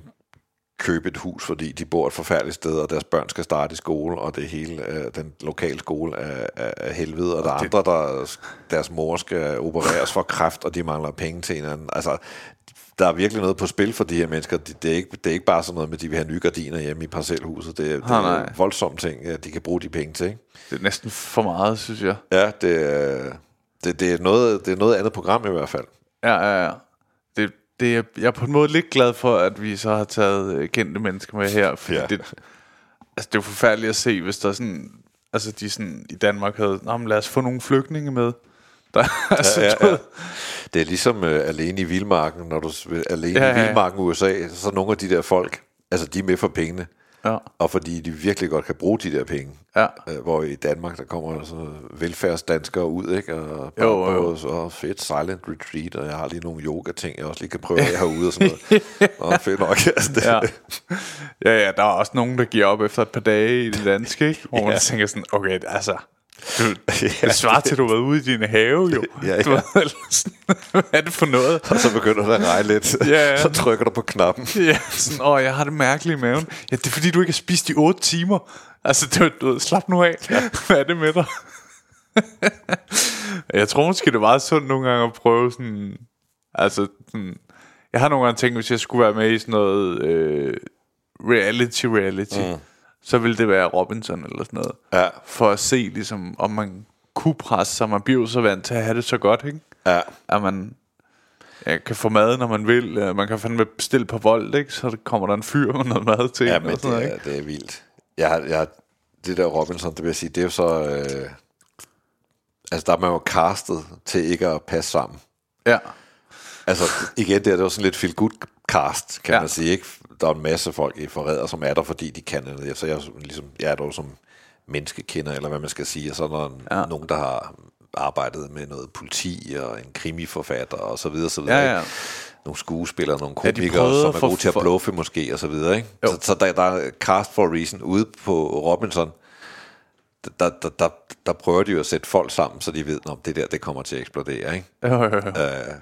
købe et hus, fordi de bor et forfærdeligt sted, og deres børn skal starte i skole, og det hele, øh, den lokale skole er, er, er helvede, og der er andre, der deres mor skal opereres for kræft, og de mangler penge til en eller anden. Altså, der er virkelig noget på spil for de her mennesker. Det, det, er, ikke, det er ikke bare sådan noget med, at de vil have nye gardiner hjemme i parcelhuset. Det, er- det Nej, er voldsomme ting, de kan bruge de penge til. Ikke? Det er næsten for meget, synes jeg. Ja, det, er- det, det, er noget, det er noget andet program i hvert fald. Ja, ja, ja. Det, er, jeg er på en måde lidt glad for, at vi så har taget øh, kendte mennesker med her, fordi ja. Ja. det, altså, det er jo forfærdeligt at se, hvis der er sådan, altså de sådan i Danmark havde, Nå, men lad os få nogle flygtninge med. Der, altså, ja, ja. ved, Det er ligesom øh, alene i vildmarken, når du alene Ja, ja, ja. i vildmarken i USA, så er nogle af de der folk, altså de er med for pengene, Ja. og fordi de virkelig godt kan bruge de der penge. Ja. Øh, hvor i Danmark, der kommer altså velfærdsdanskere ud, ikke? Og, Jo, jo. og så fedt silent retreat, og jeg har lige nogle yoga-ting, jeg også lige kan prøve af herude og sådan noget. Nå, fedt nok. Altså, det, ja. ja, ja, der er også nogen, der giver op efter et par dage i det danske, ikke? Hvor man Ja. tænker sådan, okay, altså, du, det svarer til, at du har været ude i din have, jo. Ja, ja. eller sådan, hvad er det for noget? Og så begynder det at regne lidt. Ja, ja. Så trykker du på knappen. Ja, sådan, åh, jeg har det mærkeligt i maven. Ja, det er fordi, du ikke har spist i 8 timer. Altså, du, du slap nu af. Ja. Hvad er det med dig? jeg tror måske, det er meget sundt nogle gange at prøve sådan... Altså, sådan, jeg har nogle gange tænkt, hvis jeg skulle være med i sådan noget øh, reality-reality, mm. Så ville det være Robinson eller sådan noget. Ja. For at se, ligesom, om man kunne presse sig. Man bliver jo så vant til at have det så godt, ikke? Ja. at man ja, kan få mad, når man vil. Man kan fandme bestille på vold, ikke? Så kommer der en fyr med noget mad til. Ja, en men sådan det noget, er, det er vildt. Jeg har, jeg har, det der Robinson, det vil jeg sige, det er jo så... Øh, altså, der er man jo castet til ikke at passe sammen. Ja. Altså, igen, det er det var sådan lidt feel good cast, kan ja. man sige, ikke? Der er en masse folk i forræder, som er der, fordi de kan det. Så jeg, ligesom, jeg er der jo som menneskekender, eller hvad man skal sige, og så er der Ja. ja. nogen, der har arbejdet med noget politi, og en krimiforfatter, og så videre, så videre. Ja, ja. ikke? Nogle skuespillere, nogle Ja, komikere, prøvede som er gode til at bluffe måske, og så videre, ikke? Jo. Så, så der, der er cast for a reason ude på Robinson, der, der, der, der prøver de jo at sætte folk sammen, så de ved, om det der, det kommer til at eksplodere, ikke? Jo, jo, jo. Øh,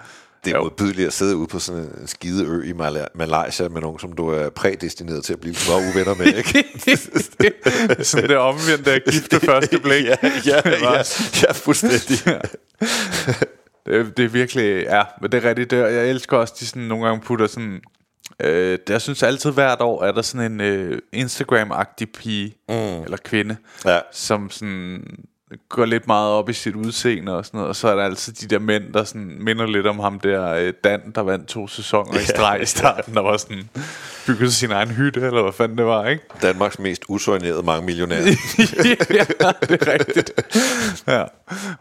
det er Jo. modbydeligt at sidde ude på sådan en skide ø i Mala- Malaysia med nogen, som du er prædestineret til at blive små uvenner med, ikke? det er sådan det omvendte af gift ved første blik. ja, ja, ja, ja, fuldstændig. Det, er- det er virkelig, ja, men det er rigtigt. Det, jeg elsker også, de sådan nogle gange putter sådan, øh, det, jeg synes altid hvert år, er der sådan en øh, Instagram-agtig pige, mm. eller kvinde, Ja. som sådan går lidt meget op i sit udseende og sådan noget, og så er der altid de der mænd, der sådan minder lidt om ham der øh, Dan, der vandt to sæsoner i streg i starten, der var sådan bygget sin egen hytte, eller hvad fanden det var, ikke? Danmarks mest usoignerede mange millionærer. ja, det er rigtigt. Ja.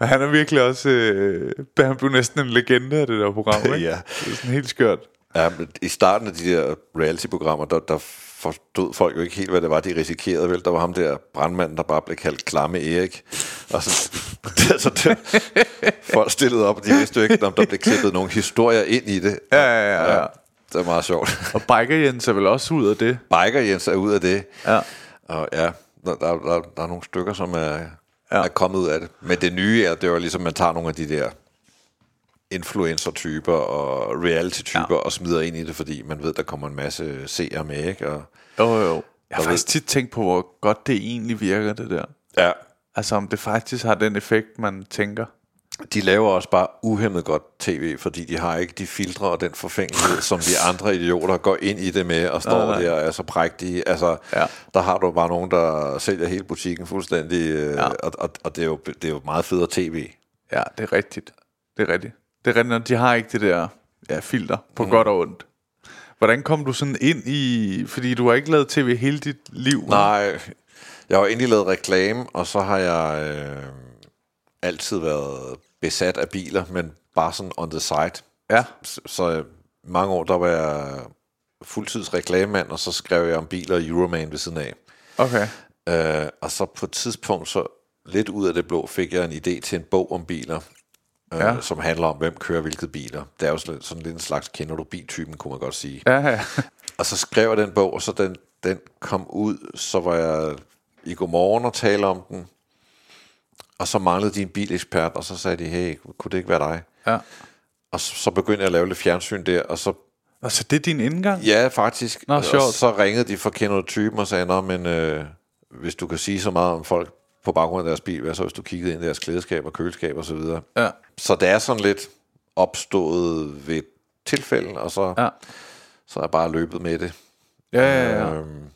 Men han er virkelig også... Øh, han blev næsten en legende af det der program, ikke? Ja. Det er sådan helt skørt. Ja, men i starten af de der reality-programmer, der, der forstod folk jo ikke helt, hvad det var, de risikerede. Vel, der var ham der brandmanden, der bare blev kaldt Klamme Erik. Og så, det, så det, folk stillede op, og de vidste jo ikke, om der blev klippet nogle historier ind i det. Ja, ja, ja. ja. Det er meget sjovt. Og Biker Jens er vel også ud af det? Biker Jens er ud af det. Ja. Og ja, der, der, der, der er nogle stykker, som er, ja. er kommet ud af det. Men det nye er, det er jo ligesom, man tager nogle af de der influencer-typer og reality-typer ja. og smider ind i det, fordi man ved, der kommer en masse seere med, ikke? Og, jo, jo. Jeg har faktisk tit tænkt på, hvor godt det egentlig virker, det der. Ja. Altså, om det faktisk har den effekt, man tænker. De laver også bare uhemmet godt tv, fordi de har ikke de filtre og den forfængelighed, som vi andre idioter går ind i det med og står nej, nej. der og er så prægtige. Altså, ja. der har du bare nogen, der sælger hele butikken fuldstændig, øh, ja. og, og, og det, er jo, det er jo meget federe tv. Ja, det er rigtigt. Det er rigtigt. Det er rigtigt, de har ikke det der ja, filter på mm. godt og ondt. Hvordan kom du sådan ind i... Fordi du har ikke lavet tv hele dit liv. Nej, jeg har egentlig lavet reklame, og så har jeg øh, altid været besat af biler, men bare sådan on the side. Ja. Så, så mange år, der var jeg fuldtids reklamemand, og så skrev jeg om biler og Euroman ved siden af. Okay. Øh, og så på et tidspunkt, så lidt ud af det blå, fik jeg en idé til en bog om biler, øh, ja. som handler om, hvem kører hvilket biler. Det er jo sådan, sådan lidt en slags, kender du biltypen, kunne man godt sige. Ja, ja. og så skrev jeg den bog, og så den, den kom ud, så var jeg i Godmorgen og tale om den, og så manglede de en bilekspert, og så sagde de, hey, kunne det ikke være dig? Ja. Og så, så begyndte jeg at lave lidt fjernsyn der, og så... Altså, det er din indgang? Ja, faktisk. Nå, sjovt. Og så ringede de for kender typen og sagde, nå, men øh, hvis du kan sige så meget om folk på baggrund af deres bil, hvad så hvis du kiggede ind i deres klædeskab og køleskab og så videre. Ja. Så det er sådan lidt opstået ved tilfælde, og så, ja. så er jeg bare løbet med det. Ja, ja, ja. Øhm,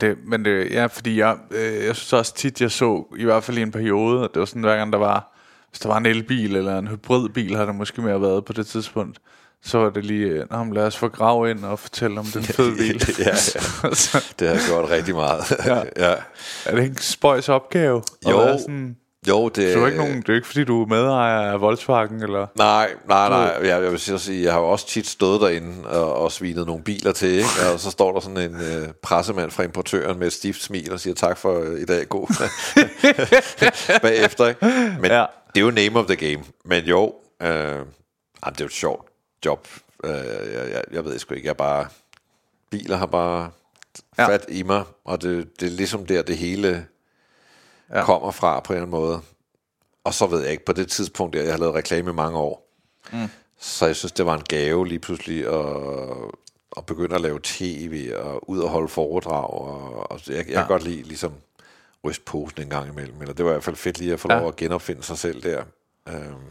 det, men det, ja, fordi jeg, øh, jeg synes også tit, jeg så, i hvert fald i en periode, at det var sådan, hver gang der var, hvis der var en elbil eller en hybridbil, har der måske mere været på det tidspunkt, så var det lige, Nå, lad os få grav ind og fortælle om den fede bil. ja, ja. det har gjort rigtig meget. ja. ja. Er det ikke en spøjs opgave? Jo, sådan, jo, det, så er ikke nogen, det er ikke fordi, du er medejer af Volkswagen, eller? Nej, nej, nej. Jeg, jeg vil sige, jeg har jo også tit stået derinde og, og svinet nogle biler til, ikke? og så står der sådan en øh, pressemand fra importøren med et stift smil og siger tak for øh, i dag, god bagefter. Ikke? Men ja. det er jo name of the game. Men jo, øh, jamen, det er jo sjovt job. Øh, jeg, jeg, jeg ved sgu ikke, jeg bare... Biler har bare ja. fat i mig, og det, det er ligesom der, det hele ja. kommer fra på en eller anden måde. Og så ved jeg ikke, på det tidspunkt, jeg har lavet reklame i mange år, mm. så jeg synes, det var en gave lige pludselig at, at begynde at lave tv og ud og holde foredrag. Og, og jeg, jeg ja. kan godt lide ligesom ryste posen en gang imellem. Eller det var i hvert fald fedt lige at få ja. lov at genopfinde sig selv der. Um,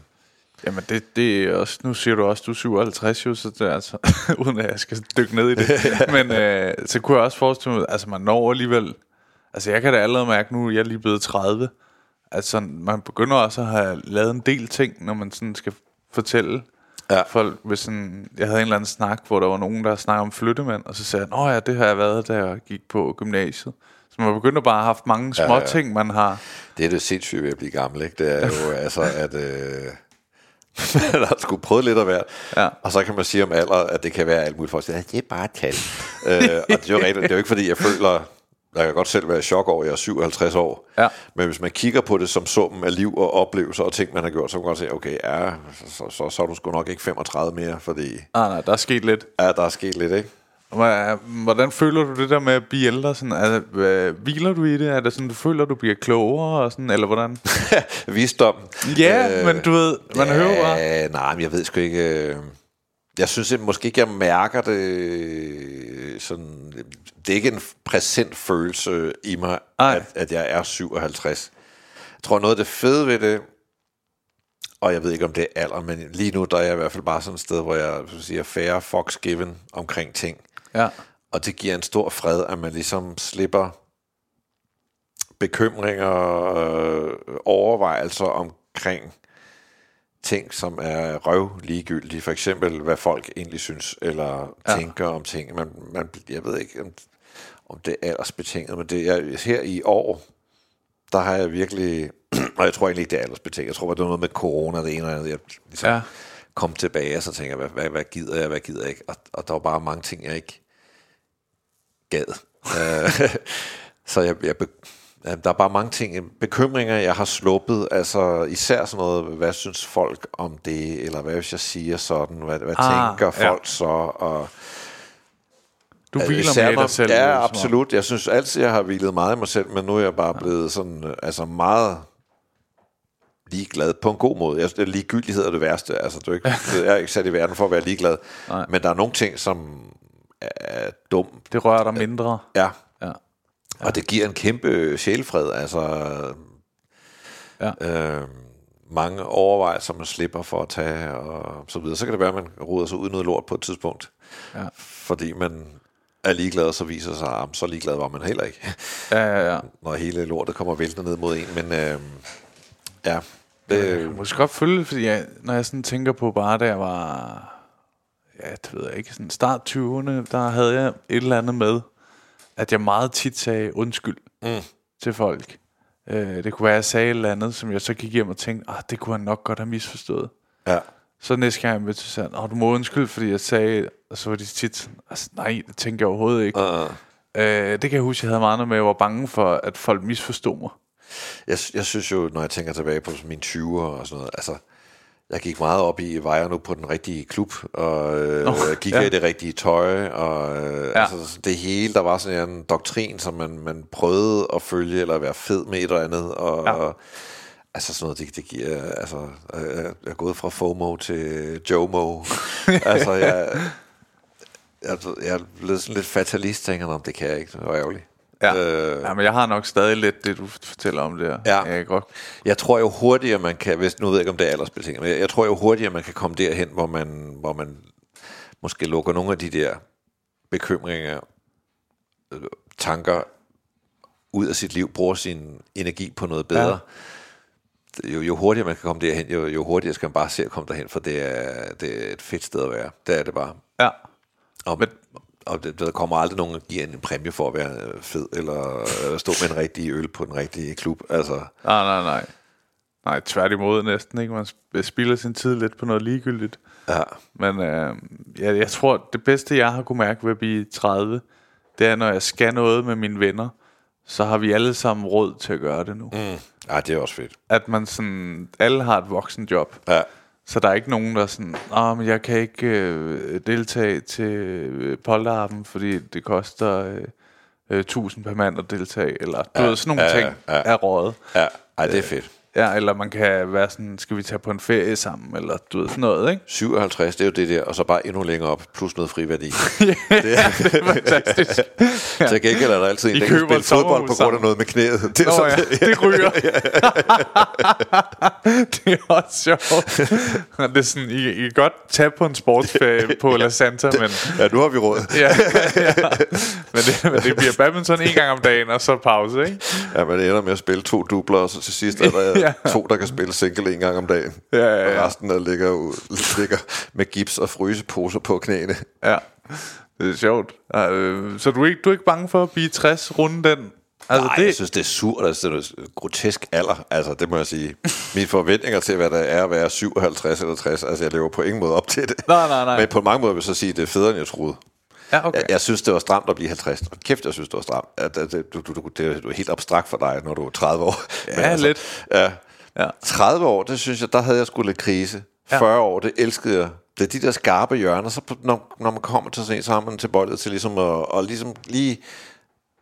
Jamen det, det er også, nu siger du også, du er 57 jo, så det er altså, uden at jeg skal dykke ned i det. Men øh, så kunne jeg også forestille mig, altså man når alligevel Altså jeg kan da allerede mærke nu, jeg er lige blevet 30. Altså man begynder også at have lavet en del ting, når man sådan skal fortælle ja. folk. Hvis sådan, jeg havde en eller anden snak, hvor der var nogen, der snakkede om flyttemænd, og så sagde jeg, Nå ja, det har jeg været, da jeg gik på gymnasiet. Så man begynder bare at have haft mange små ja, ja. ting, man har. Det er det sindssygt ved at blive gammel, ikke? Det er jo altså, at... Øh man har sgu prøvet lidt at være. Ja. Og så kan man sige om alder, at det kan være alt muligt. for at det er bare et tal. øh, og det er jo rigtigt, det er jo ikke fordi, jeg føler, jeg kan godt selv være i chok over, at jeg er 57 år. Ja. Men hvis man kigger på det som summen af liv og oplevelser og ting, man har gjort, så kan man godt se, okay, ja, så, så, så er du sgu nok ikke 35 mere, fordi... Ah, nej, der er sket lidt. Ja, der er sket lidt, ikke? Hvordan føler du det der med at blive ældre? Sådan, altså, hviler du i det? Er det sådan, du føler, du bliver klogere? Og sådan, eller hvordan? Visdom. Ja, øh, men du ved, man ja, hører bare. Nej, men jeg ved sgu ikke... Øh, jeg synes jeg, måske ikke, jeg mærker det sådan... Det er ikke en præsent følelse i mig, at, at jeg er 57. Jeg tror, noget af det fede ved det, og jeg ved ikke, om det er alder, men lige nu, der er jeg i hvert fald bare sådan et sted, hvor jeg siger færre fox given omkring ting. Ja. Og det giver en stor fred, at man ligesom slipper bekymringer, øh, overvejelser omkring ting, som er røv ligegyldige. For eksempel, hvad folk egentlig synes, eller ja. tænker om ting. Man, man, jeg ved ikke, om, om det er aldersbetinget, men det er her i år, der har jeg virkelig, og jeg tror egentlig ikke, det er aldersbetinget. Jeg tror, det var noget med corona, det ene eller andet. Jeg ligesom ja. Kom tilbage, og så tænker jeg, hvad, hvad, hvad gider jeg, hvad gider jeg ikke? Og, og der var bare mange ting, jeg ikke gad. Øh, så jeg, jeg, ja, der er bare mange ting, bekymringer, jeg har sluppet, altså især sådan noget, hvad synes folk om det, eller hvad hvis jeg siger sådan, hvad, hvad Ah, tænker ja. folk så, og Du Ja, hviler især med dig selv. Ja, absolut. Jeg synes altid, jeg har hvilet meget i mig selv, men nu er jeg bare blevet sådan, altså meget ligeglad på en god måde. Jeg ligegyldighed er det værste. Altså, du er ikke, jeg er ikke sat i verden for at være ligeglad. Nej. Men der er nogle ting, som er dum. Det rører dig mindre. Ja. Ja. Og det giver en kæmpe sjælfred. Altså, Ja. øh, mange overvejelser, man slipper for at tage, og så videre. Så kan det være, at man roder sig ud i noget lort på et tidspunkt. Ja. Fordi man er ligeglad, og så viser sig, at så ligeglad var man heller ikke. Ja, ja, ja. når hele lortet kommer væltende ned mod en. Men øh, ja, det, Jeg måske godt følge, fordi jeg, når jeg sådan tænker på bare, da jeg var, ja, det ved jeg ikke, sådan start 20'erne, der havde jeg et eller andet med, at jeg meget tit sagde undskyld Mm. til folk. Øh, det kunne være, at jeg sagde et eller andet, som jeg så gik hjem og tænkte, ah, det kunne han nok godt have misforstået. ja, Så næste gang jeg mødte til sagde, du må undskylde, fordi jeg sagde, og så var de tit altså, nej, det tænker jeg overhovedet ikke. uh, Øh, det kan jeg huske, jeg havde meget med, at jeg var bange for, at folk misforstod mig. Jeg, jeg synes jo, når jeg tænker tilbage på mine 20'er og sådan noget, altså, jeg gik meget op i, var jeg nu på den rigtige klub, og øh, oh, gik ja. jeg i det rigtige tøj, og øh, Ja. altså, det hele, der var sådan en doktrin, som man, man prøvede at følge, eller være fed med et eller andet, og, Ja. ja. og altså sådan noget, det, det giver, altså, øh, jeg er gået fra FOMO til JOMO, altså, jeg, jeg, jeg er blevet sådan lidt fatalist, tænker om det kan jeg ikke, det var ærgerligt. Ja. Øh, ja, men jeg har nok stadig lidt det, du fortæller om der. Ja. Jeg kan godt Jeg tror jo hurtigere man kan, hvis, nu ved jeg ikke om det er aldersbetinget, men jeg, jeg tror jo hurtigere man kan komme derhen, hvor man, hvor man måske lukker nogle af de der bekymringer, øh, tanker ud af sit liv, bruger sin energi på noget bedre. Ja. Jo, jo hurtigere man kan komme derhen, jo, jo hurtigere skal man bare se at komme derhen, for det er, det er et fedt sted at være. Det er det bare. Ja. Og, Men- og der kommer aldrig nogen, der giver en præmie for at være øh, fed, eller øh, stå med en rigtig øl på den rigtige klub. Altså, Nej, nej, nej. Nej, tværtimod næsten, ikke? Man sp- spilder sin tid lidt på noget ligegyldigt. ja. Men øh, ja, jeg tror, det bedste, jeg har kunne mærke ved at blive 30, det er, når jeg skal noget med mine venner, så har vi alle sammen råd til at gøre det nu. Mm. Mm. Ej, det er også fedt. At man sådan, alle har et voksenjob. Ja. Så der er ikke nogen, der er sådan, Åh, men jeg kan ikke øh, deltage til øh, polterappen, fordi det koster øh, øh, 1000 per mand at deltage. Eller du Ja, ved, sådan nogle ja, ting ja. er rådet. Ja, ej, det er fedt. Ja, eller man kan være sådan, skal vi tage på en ferie sammen, eller du ved, sådan noget, ikke? 57, det er jo det der, og så bare endnu længere op, plus noget friværdi. Fantastisk. Ja. Til gengæld er der altid en, I der kan spille fodbold på grund af noget med knæet. Det er Nå sådan, ja, det ryger. det er også sjovt. det er sådan, I, I kan godt tage på en sportsferie på La Santa, men, Ja, nu har vi råd. ja, ja. Men, det, men det bliver badminton en gang om dagen, og så pause, ikke? Ja, men det ender med at spille to dubler, og så til sidst er der Ja. to, der kan spille single en gang om dagen. Ja, ja, ja. Og resten der ligger, ud, ligger med gips og fryseposer på knæene. Ja, det er sjovt. Øh, Så du er ikke, du er ikke bange for at blive 60 runde den? Altså, Nej, det, jeg synes, det er surt. Altså, det er grotesk alder. Altså, det må jeg sige. Mine forventninger til, hvad der er at være 57 eller 60, altså, jeg lever på ingen måde op til det. Nej, nej, nej. Men på mange måder vil jeg så sige, at det er federe, end jeg troede. Ja, okay. Jeg, jeg synes, det var stramt at blive 50. Kæft, jeg synes, det var stramt. At, at, at, du, du, du, det er jo helt abstrakt for dig, når du er 30 år. Ja, lidt. Ja. Ja. 30 år, det synes jeg, der havde jeg sgu lidt krise. Ja. 40 år, det elskede jeg. Det er de der skarpe hjørner, så når, når man kommer til sådan en, så har man tilbøjelighed til ligesom at, og ligesom lige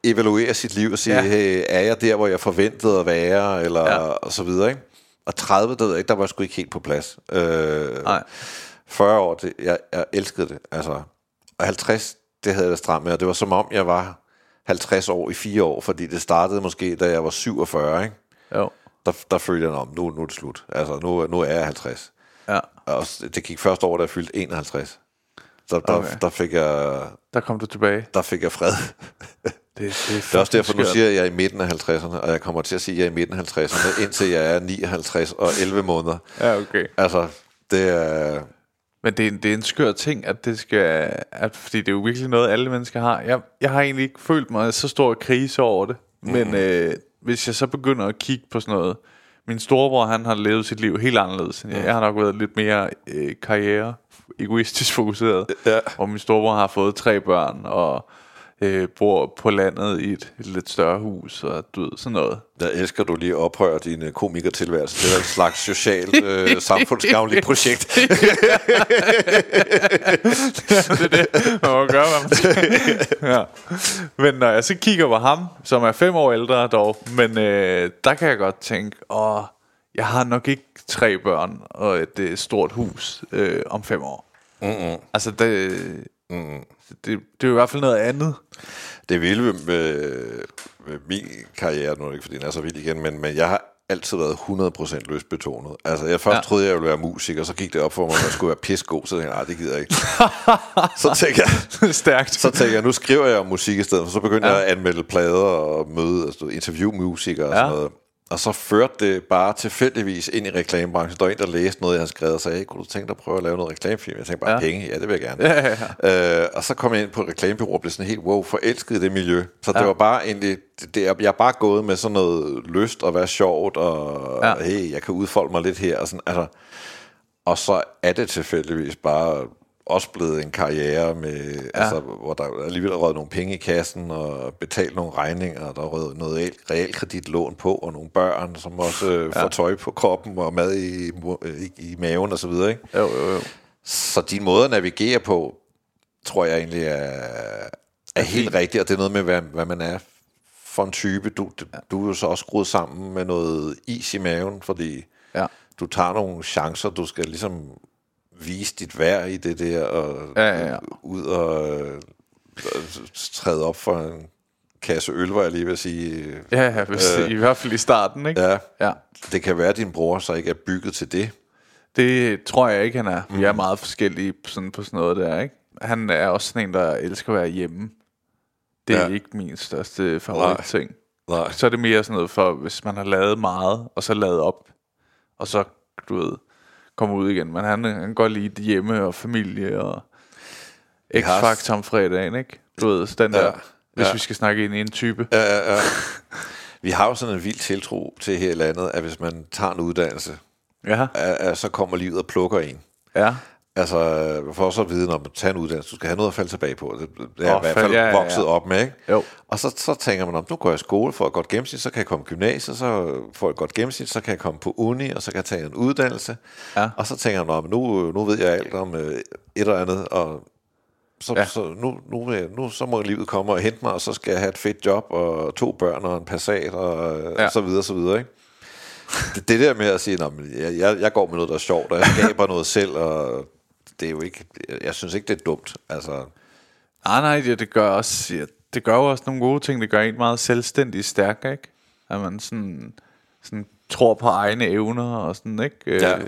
evaluere sit liv og sige, Ja. hey, er jeg der, hvor jeg forventede at være, eller Ja. og så videre, ikke? Og 30, der ved jeg ikke, der var jeg sgu ikke helt på plads. Øh, Nej. 40 år, det, jeg, jeg elskede det. Altså, og 50, det havde jeg det stramt med, og det var som om, jeg var 50 år i fire år, fordi det startede måske, da jeg var 47, ikke? Jo. Der, der følte jeg, om nu, nu er det slut. Altså, nu, nu er jeg 50. Ja, Og det gik første år, da jeg fyldte 51. Så der, Okay. der, fik jeg, der kom du tilbage. der fik jeg fred. Det, det, er, Det er også derfor, nu siger jeg, at jeg er i midten af 50'erne, og jeg kommer til at sige, at jeg er i midten af 50'erne, indtil jeg er 59 og 11 måneder. Ja, okay. Altså, det er... Men det er, en- det er en skør ting, at det skal... At, fordi det er jo virkelig noget, alle mennesker har. Jeg, jeg har egentlig ikke følt mig så stor krise over det. Men øh, hvis jeg så begynder at kigge på sådan noget... Min storebror, han har levet sit liv helt anderledes. Jeg, jeg har nok været lidt mere øh, karriere, egoistisk fokuseret. Ja. Og min storebror har fået tre børn, og øh, bor på landet i et, lidt større hus, og du ved, sådan noget. Jeg elsker, du lige oprører din komikertilværelse. Det er et slags socialt, øh, samfundsgavnligt projekt. det er det, man må gøre, man ja. Men når jeg så kigger på ham, som er fem år ældre dog, men øh, der kan jeg godt tænke, åh, jeg har nok ikke tre børn og et øh, stort hus øh, om fem år. Mm-mm. Altså, det, mm. Det, det er jo i hvert fald noget andet. Det vilde med, med, min karriere, nu ikke, fordi den er så vild igen, men, men jeg har altid været 100% løsbetonet. Altså, jeg først ja. troede, jeg ville være musiker, så gik det op for mig, at jeg skulle være pissegod, så tænkte jeg, nej, det gider jeg ikke. så tænkte jeg, Stærkt. så tænkte jeg, nu skriver jeg om musik i stedet, for så begyndte ja. jeg at anmelde plader og møde, altså interview musikere og ja. sådan noget. Og så førte det bare tilfældigvis ind i reklamebranchen. Der var en, der læste noget, jeg havde skrevet, og sagde, kunne du tænke dig at prøve at lave noget reklamefilm? Jeg tænkte bare, ja. penge, ja, det vil jeg gerne. Ja, ja, ja. Øh, og så kom jeg ind på et reklamebureau og blev sådan helt, wow, forelsket i det miljø. Så ja. det var bare egentlig, det, det, jeg er bare gået med sådan noget lyst og være sjovt, og ja. hey, jeg kan udfolde mig lidt her. Og, sådan, altså, og så er det tilfældigvis bare også blevet en karriere, med, ja. altså, hvor der alligevel er røget nogle penge i kassen, og betalt nogle regninger, og der er røget noget realkreditlån på, og nogle børn, som også øh, ja. får tøj på kroppen, og mad i, i, i maven, og så videre. Ikke? Jo, jo, jo. Så din måde at navigere på, tror jeg egentlig er, er helt rigtigt, og det er noget med, hvad, hvad man er for en type. Du, du er jo så også skruet sammen med noget is i maven, fordi ja. du tager nogle chancer, du skal ligesom vise dit værd i det der, og ja, ja, ja. ud og øh, træde op for en kasse øl, var jeg lige vil sige. Ja, ja hvis, øh, i hvert fald i starten, ikke? Ja, ja. Det kan være, at din bror så ikke er bygget til det. Det tror jeg ikke, han er. Vi er mm. meget forskellige sådan, på sådan noget der, ikke? Han er også sådan en, der elsker at være hjemme. Det er ja. ikke min største favoritting. Nej. Nej. Så er det mere sådan noget for, hvis man har lavet meget, og så lavet op, og så, du ved, komme ud igen. Men han, han går lige hjemme og familie og X-Factor om fredagen, ikke? Du ved, den der, ja, hvis ja. vi skal snakke ind i en type. Ja, ja, ja. Vi har jo sådan en vild tiltro til her i landet, at hvis man tager en uddannelse, ja. at, at så kommer livet og plukker en. Ja. Altså, for så at vide, når man tager en uddannelse, du skal have noget at falde tilbage på. Det, er oh, i hvert fald ja, ja, ja. vokset op med, ikke? Jo. Og så, så tænker man, om nu går jeg i skole for et godt gennemsnit, så kan jeg komme i gymnasiet, så får jeg et godt gennemsnit, så kan jeg komme på uni, og så kan jeg tage en uddannelse. Ja. Og så tænker man, nu, nu ved jeg alt om uh, et eller andet, og så, ja. så nu, nu, nu så må livet komme og hente mig, og så skal jeg have et fedt job, og to børn og en Passat, og, ja. og så videre, så videre, ikke? det, det der med at sige, jeg, jeg, jeg går med noget, der er sjovt, og jeg skaber noget selv, og det er jo ikke, jeg synes ikke, det er dumt. Altså. Nej, nej, det, det gør også, det gør jo også nogle gode ting. Det gør en meget selvstændig stærk, ikke? At man sådan, sådan tror på egne evner og sådan, ikke? Ja.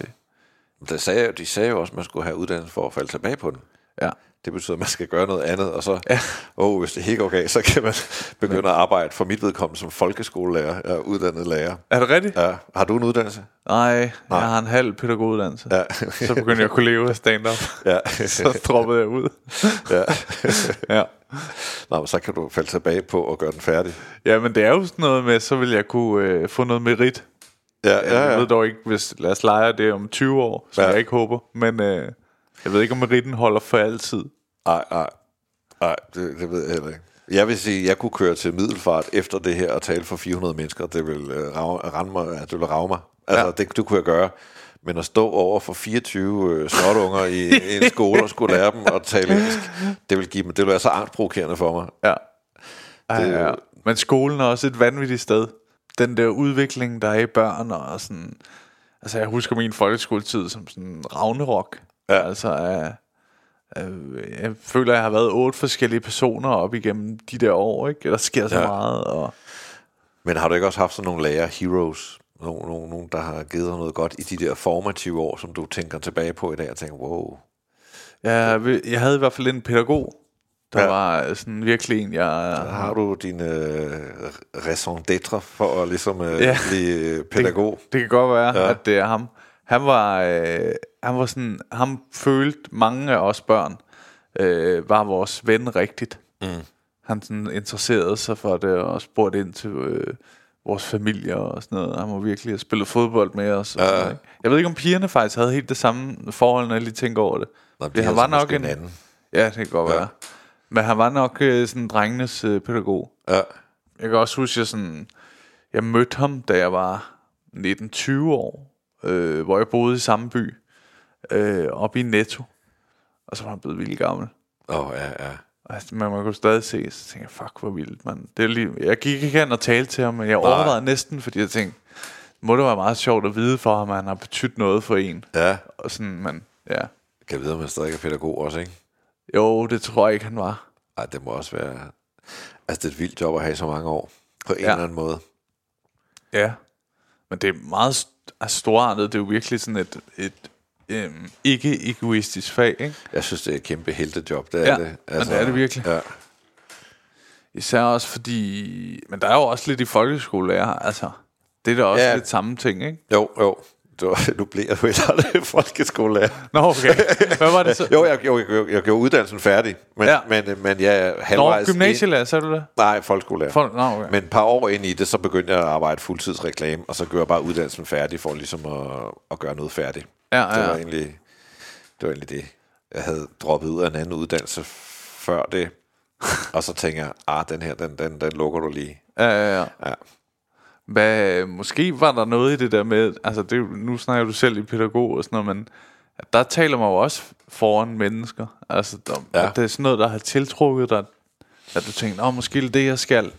Det sagde, de sagde jo også, at man skulle have uddannelse for at falde tilbage på den. Ja. Det betyder, at man skal gøre noget andet, og så, ja. oh, hvis det ikke galt, så kan man begynde at arbejde for mit vedkommende som folkeskolelærer. Jeg er uddannet lærer. Er det rigtigt? Ja. Har du en uddannelse? Nej, Nej. jeg har en halv pædagoguddannelse. Ja. så begyndte jeg at kunne leve af stand-up. Ja. så droppede jeg ud. ja. ja. Nå, men så kan du falde tilbage på og gøre den færdig. Ja, men det er jo sådan noget med, så vil jeg kunne øh, få noget merit. Ja, ja, ja. Jeg ved dog ikke, hvis lad os lege det om 20 år, så ja. jeg ikke håber. Men øh, jeg ved ikke, om meritten holder for altid. Nej, nej. Nej, det, det ved jeg heller ikke. Jeg vil sige, at jeg kunne køre til middelfart efter det her og tale for 400 mennesker. Det vil uh, rave, mig, det vil rave mig. Altså, ja. det, det kunne jeg gøre. Men at stå over for 24 øh, snotunger i, i en skole og skulle lære dem at tale engelsk, det vil, give dem, det vil være så angstprovokerende for mig. Ja. Ej, det, ja. Men skolen er også et vanvittigt sted. Den der udvikling, der er i børn og sådan... Altså, jeg husker min folkeskoletid som sådan Ragnarok. Ja. Altså, uh, Øh, jeg føler, jeg har været otte forskellige personer op igennem de der år, ikke? Der sker så ja. meget. Og... Men har du ikke også haft sådan nogle lærer heroes? Nogle, nogle, nogle, der har givet dig noget godt i de der formative år, som du tænker tilbage på i dag og tænker, wow. Ja, jeg havde i hvert fald en pædagog, der ja. var sådan virkelig en, jeg... Der har du din øh, raison d'être for at ligesom øh, ja. blive pædagog. Det, det kan godt være, ja. at det er ham. Han var, øh, han var sådan, ham følte mange af os børn, øh, var vores ven rigtigt. Mm. Han sådan interesserede sig for det, og spurgte ind til øh, vores familie og sådan noget. Han var virkelig at spille fodbold med os. Og ja. sådan? Jeg ved ikke, om pigerne faktisk havde helt det samme forhold, når jeg lige tænker over det. Nå, det han var nok en... Anden. Ja, det kan godt ja. være. Men han var nok øh, sådan drengenes øh, pædagog. Ja. Jeg kan også huske, at jeg, sådan, jeg mødte ham, da jeg var 19-20 år, øh, hvor jeg boede i samme by, øh, oppe i Netto. Og så var han blevet vildt gammel. Åh, oh, ja, ja. Jeg- man, man kunne stadig se, så tænkte jeg, fuck, hvor vildt, man. Det er lige, jeg gik ikke hen og talte til ham, men jeg overvejede næsten, fordi jeg tænkte, må det være meget sjovt at vide for ham, at han har betydet noget for en. Ja, Og sådan, men ja. kan vide, om han stadig er pædagog også, ikke? Jo, det tror jeg ikke, han var. Ej, det må også være... Altså, det er et vildt job at have i så mange år. På en Ja. eller anden måde. Ja. Men det er meget st- altså, storartet. Det er jo virkelig sådan et, et øhm, ikke-egoistisk fag, ikke? Jeg synes, det er et kæmpe heltejob, det er Ja, det. men det er det virkelig. Ja. Især også fordi... Men der er jo også lidt i folkeskolelærer, altså. Det er da også Ja. lidt samme ting, ikke? Jo, jo. Du, nu bliver jeg jo aldrig folkeskolelærer. Nå, okay. Hvad var det så? Jo, jeg, jo, jeg, jeg, jeg gjorde uddannelsen færdig, men, Ja. men, men jeg er Nå, halvvejs... gymnasielærer, sagde du det? Nej, folkeskolelærer. Folk, nå, okay. Men et par år ind i det, så begyndte jeg at arbejde fuldtidsreklame, og så gjorde jeg bare uddannelsen færdig for ligesom at, at gøre noget færdigt. Ja, Det var ja. egentlig det. Var egentlig det. Jeg havde droppet ud af en anden uddannelse før det, og så tænker jeg, ah, den her, den, den, den lukker du lige. Ja, ja, ja. Ja. Hvad, måske var der noget i det der med, altså det, nu snakker du selv i pædagog og sådan noget, men der taler man jo også foran mennesker. Altså, der, Ja. ja. at det er sådan noget, der har tiltrukket dig, at du tænker, åh, måske det det, jeg skal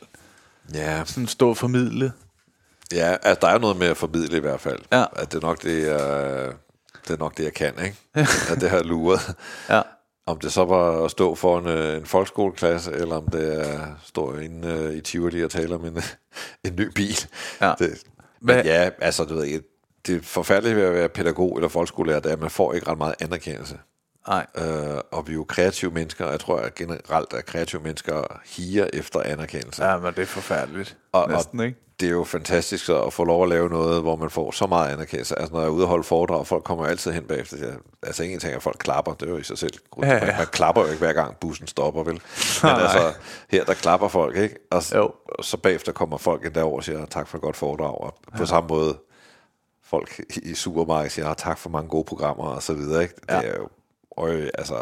Ja, sådan stå og formidle. ja altså, der er jo noget med at formidle i hvert fald. Ja. At det er nok det, jeg, det, er nok det, jeg kan, ikke? at det har luret. Ja. Om det så var at stå for en, øh, en folkeskoleklasse, eller om det er at stå inde øh, i Tivoli og tale om en, en ny bil. Ja. Det, Hvad- men ja, altså, du ved, ikke, det er forfærdeligt ved at være pædagog eller folkeskolelærer, det er, at man får ikke ret meget anerkendelse. Nej. Øh, og vi er jo kreative mennesker, og jeg tror at generelt, at kreative mennesker higer efter anerkendelse. Ja, men det er forfærdeligt. Og- og- Næsten, ikke? Det er jo fantastisk så at få lov at lave noget, hvor man får så meget anerkendelse. Altså når jeg er ude og holde foredrag, folk kommer altid hen bagefter. Altså ingen ting, at folk klapper, det er jo i sig selv. Ja, ja. Man, man klapper jo ikke hver gang bussen stopper, vel? Men Nej. altså, her der klapper folk, ikke? Og, Jo. så bagefter kommer folk endda over og siger, tak for et godt foredrag. Og på samme måde, folk i supermarkedet siger, "Ah, tak for mange gode programmer, og så videre, ikke? Det Ja. er jo, øj, altså...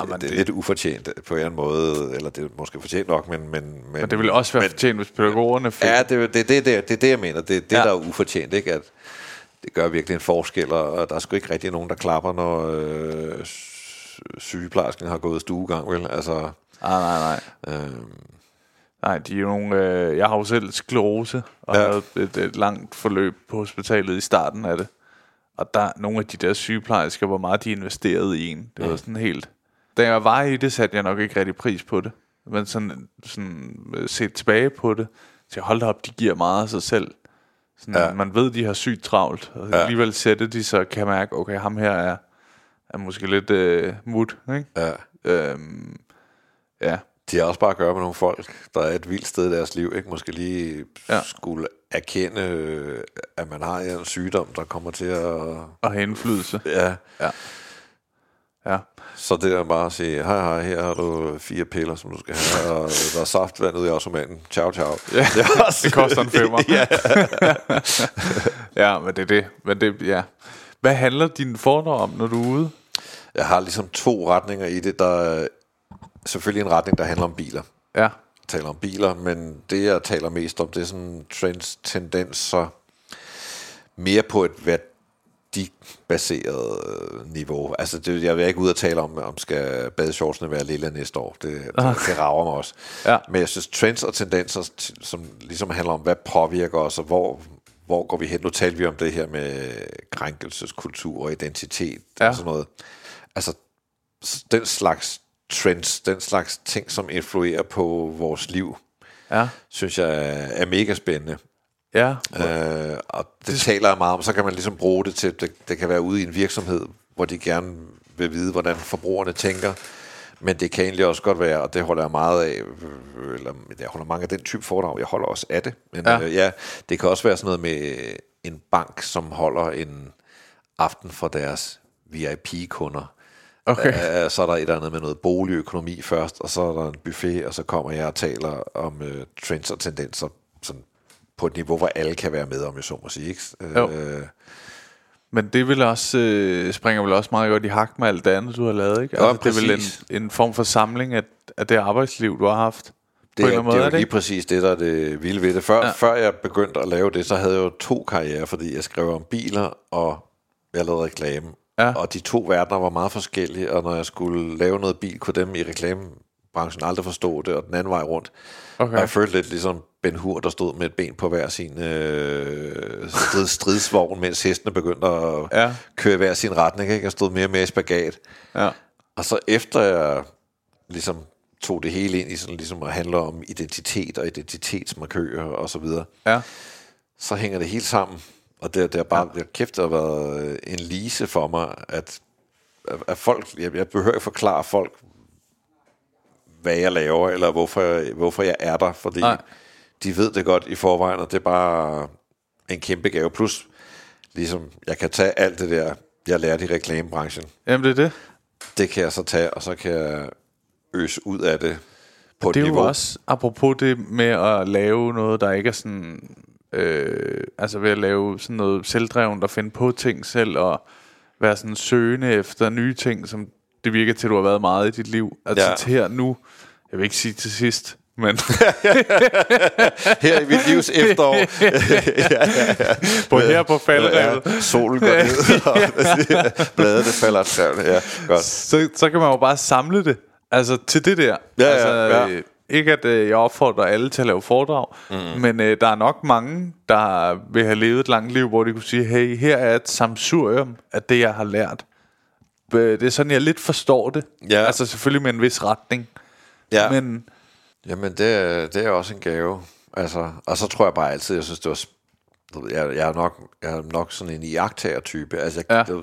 Jamen, det, er det- lidt ufortjent på en måde, eller det er måske fortjent nok, men... Men, men, Men det ville også være men- fortjent, hvis pædagogerne fik... Ja, det, er- det, det, det, det er det, jeg mener. Det er det, Ja. ja. der er ufortjent, ikke? At det gør virkelig en forskel, og der er sgu ikke rigtig nogen, der klapper, når øh, sy- sygeplejersken har gået stuegang, vel? Altså, Nej, nej, nej. øh, Nej, de er jo nogle... Øh, jeg har jo selv sklerose, og ja. Ja. havde et, et langt forløb på hospitalet i starten af det. Og der nogle af de der sygeplejersker, hvor meget de investerede i en. Det var sådan helt... Da jeg var i det, satte jeg nok ikke rigtig pris på det. Men sådan, sådan øh, set tilbage på det, så jeg holdt op, de giver meget af sig selv. Sådan, ja. Man ved, de har sygt travlt, og ja. Alligevel sætte de, så kan mærke, okay, ham her er, er måske lidt øh, mut, ikke? ja. Øhm, ja, De har også bare at gøre med nogle folk, der er et vildt sted i deres liv, ikke? Måske lige Ja. ja. skulle erkende, øh, at man har en sygdom, der kommer til at... og have indflydelse. Ja, Ja. Så det er bare at sige, hej hej, her har du fire piller, som du skal have, og der er saftvand i automaten. Ciao, ciao. Ja, det, også, det koster en femmer. ja. Ja, men det er det. Men det ja. Hvad handler din foredrag om, når du er ude? Jeg har ligesom to retninger i det. Der er selvfølgelig en retning, der handler om biler. Ja. Jeg taler om biler, men det, jeg taler mest om, det er sådan trends, tendenser, mere på et værdibaseret øh, niveau. Altså, det, jeg vil ikke ud og tale om, om skal badeshortsene være lille næste år. Det, det, det rager mig også. Ja. Men jeg synes, trends og tendenser, som ligesom handler om, hvad påvirker os, og hvor, hvor går vi hen? Nu talte vi om det her med krænkelseskultur og identitet Ja. og sådan noget. Altså, den slags trends, den slags ting, som influerer på vores liv, Ja. synes jeg er mega spændende. Ja. Øh, og det, det taler jeg meget om, så kan man ligesom bruge det til, det, det kan være ude i en virksomhed, hvor de gerne vil vide, hvordan forbrugerne tænker, men det kan egentlig også godt være, og det holder jeg meget af, eller jeg holder mange af den type foredrag, jeg holder også af det, men Ja. ja. Øh, ja, det kan også være sådan noget med en bank, som holder en aften for deres VIP-kunder. Okay. Øh, så er der et eller andet med noget boligøkonomi først, og så er der en buffet, og så kommer jeg og taler om øh, trends og tendenser sådan på et niveau, hvor alle kan være med, om jeg så må sige. Ikke? Jo. Øh, Men det vil også, øh, springer vel også meget godt i hak med alt det andet, du har lavet, ikke? Ja, altså, det er vel en, en form for samling af, af det arbejdsliv, du har haft. Det er, det er jo det lige præcis det, der er det vilde ved det. Før, ja. før jeg begyndte at lave det, så havde jeg jo to karrierer, fordi jeg skrev om biler, og jeg lavede reklame. Ja. Og de to verdener var meget forskellige, og når jeg skulle lave noget bil, kunne dem i reklamebranchen aldrig forstå det, og den anden vej rundt. Okay. Og jeg følte lidt ligesom Ben Hur, der stod med et ben på hver sin øh, strid, stridsvogn, mens hestene begyndte at Ja. køre i hver sin retning. Ikke? Jeg stod mere og mere i spagat. Ja. Og så efter jeg ligesom tog det hele ind i sådan ligesom at handle om identitet og identitetsmarkører og så videre, Ja. så hænger det hele sammen. Og det, det er bare, ja. kæft, det har været øh, en lise for mig, at, at, at folk, jeg, jeg behøver ikke forklare folk, hvad jeg laver, eller hvorfor, jeg- hvorfor jeg er der, fordi Nej. De ved det godt i forvejen, og det er bare en kæmpe gave. Plus, ligesom, jeg kan tage alt det der, jeg lærte i reklamebranchen, Jamen, det er det. det kan jeg så tage, og så kan jeg øse ud af det på et Det er niveau. jo også, apropos det med at lave noget, der ikke er sådan... Øh, altså ved at lave sådan noget selvdreven, der finde på ting selv, og være sådan søgende efter nye ting, som det virker til, at du har været meget i dit liv. Altså Ja. til her nu, jeg vil ikke sige til sidst, men Her i mit livs efterår. på her på falderevet, Ja, solen går ned, og bladet det falder træerne. Ja, godt. så, så kan man jo bare samle det. Altså til det der. Ja, ja, altså, ja. øh, Ikke at øh, jeg opfordrer alle til at lave foredrag, mm. men øh, der er nok mange, der vil have levet et langt liv, hvor de kunne sige, hey, her er et samsurium af det, jeg har lært. Øh, Det er sådan, jeg lidt forstår det. Ja. Altså selvfølgelig med en vis retning. Ja. Men Jamen, det, er- det er også en gave. Altså, og så tror jeg bare altid, jeg synes, det var... Jeg, jeg, er nok, jeg er nok sådan en iagtager-type. Altså, jeg, Ja. ja.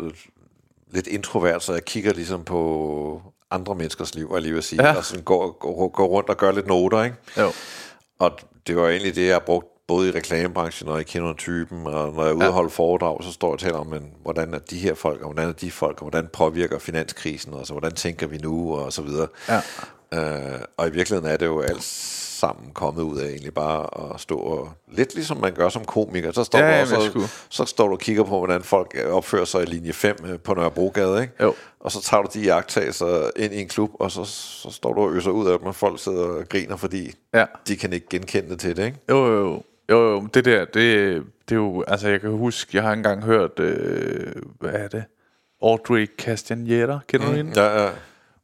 lidt introvert, så jeg kigger ligesom på andre menneskers liv, jeg lige vil sige, Ja. og sådan går, går, går rundt og gør lidt noter, ikke? jo. Og det var egentlig det, jeg har brugt både i reklamebranchen og i kender typen, og når jeg er ude Ja. og holde foredrag, så står jeg og taler om, men, hvordan er de her folk, og hvordan er de folk, og hvordan påvirker finanskrisen, og så hvordan tænker vi nu, og så videre. Ja. Øh, og i virkeligheden er det jo alt sammen kommet ud af egentlig bare at stå og, lidt ligesom man gør som komiker, så står, Ja, du også, og- så står du og kigger på, hvordan folk opfører sig i linje 5 på Nørrebrogade, ikke? Jo. Og så tager du de jagttagelser ind i en klub, og så, så står du og øser ud af dem, og folk sidder og griner, fordi Ja. de kan ikke genkende det til det, ikke? Jo, jo, jo. Jo, jo, det der, det, det er jo, altså jeg kan huske, jeg har engang hørt, øh, hvad er det? Audrey Castagnetta, kender du hende? Ja, ja.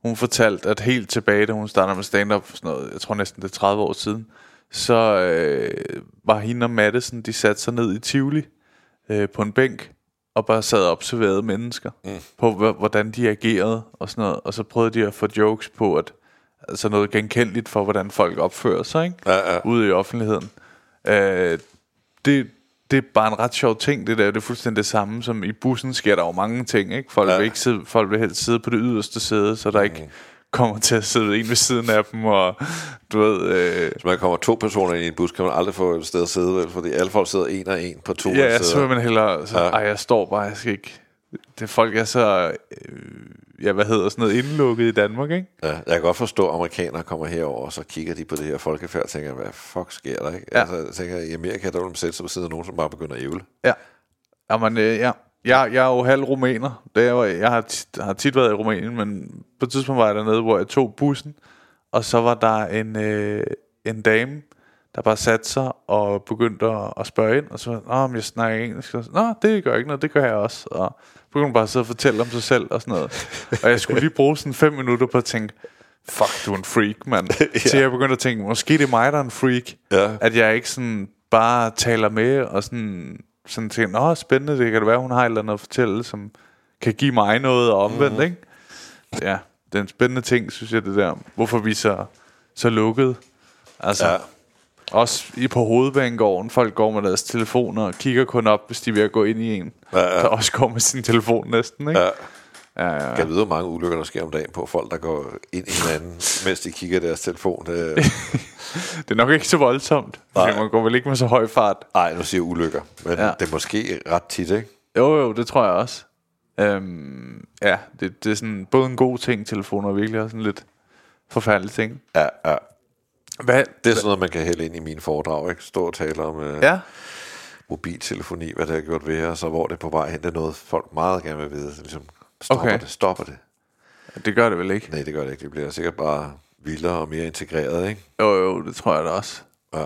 Hun fortalte, at helt tilbage, da hun startede med stand-up, sådan noget, jeg tror næsten det er 30 år siden, så øh, var hende og Madison, de satte sig ned i Tivoli øh, på en bænk, og bare sad og observerede mennesker, mm. på hvordan de agerede og sådan noget. Og så prøvede de at få jokes på, at altså noget genkendeligt for, hvordan folk opfører sig, ikke? Ja, ja. ude i offentligheden. Øh, det, det er bare en ret sjov ting, det der. Det er fuldstændig det samme, som i bussen sker der jo mange ting, ikke? Folk, ja. Vil, ikke sidde, folk vil helst sidde på det yderste sæde, så der Mm. ikke kommer til at sidde en ved siden af dem, og du ved... Øh, Hvis man kommer to personer ind i en bus, kan man aldrig få et sted at sidde, vel? Fordi alle folk sidder en og en på to ja, så sæder. vil man hellere... Så, ja. Ja. Ej, jeg står bare, jeg skal ikke... Det folk er så... Øh, ja, hvad hedder sådan noget, indlukket i Danmark, ikke? Ja, jeg kan godt forstå, at amerikanere kommer herover, og så kigger de på det her folkefærd og tænker, hvad fuck sker der, ikke? Ja. Altså, jeg tænker, i Amerika, der vil man sætte sig ved siden af nogen, som bare begynder at ævle. Ja. Jamen, øh, ja. Jeg, jeg er jo halv rumæner. Det er, jeg har tit, har tit været i Rumænien, men på et tidspunkt var jeg dernede, hvor jeg tog bussen, og så var der en, øh, en dame, der bare satte sig og begyndte at, at spørge ind, og så Nå, men jeg snakker engelsk. Og så, Nå, det gør ikke noget, det gør jeg også. Og begyndte bare at sidde og fortælle om sig selv og sådan noget. og jeg skulle lige bruge sådan fem minutter på at tænke, fuck, du er en freak, mand. ja. Så jeg begyndte at tænke, måske det er mig, der er en freak. Ja. At jeg ikke sådan bare taler med og sådan, sådan tænker, nå, spændende, det kan det være, hun har et eller andet at fortælle, som kan give mig noget og omvendt, mm. ikke? Ja, det er en spændende ting, synes jeg, det der. Hvorfor vi så, så lukket. Altså, ja. Også i på hovedbanegården, folk går med deres telefoner og kigger kun op, hvis de ved at gå ind i en. Ja, ja. Der også går med sin telefon næsten, ikke? Ja. Ja, ja, Jeg ja. kan vide, hvor mange ulykker, der sker om dagen på folk, der går ind i hinanden, mens de kigger deres telefon. Det, Det er nok ikke så voldsomt, Nej. man går vel ikke med så høj fart. ej, nu siger jeg ulykker, men Ja. det er måske ret tit, ikke? Jo, jo, det tror jeg også. Øhm, ja, det, det er sådan både en god ting, telefoner, og virkelig også sådan lidt forfærdelig ting. Ja, ja. Hvad? Det er sådan noget, man kan hælde ind i mine foredrag, ikke? Stå og tale om uh, Ja, mobiltelefoni, hvad det har gjort ved os, og hvor det er på vej hen. Det er noget, folk meget gerne vil vide. Ligesom, stopper Okay. det, stopper det. Det gør det vel ikke? Nej, det gør det ikke. Det bliver sikkert bare vildere og mere integreret, ikke? Jo, jo, det tror jeg da også. Ja.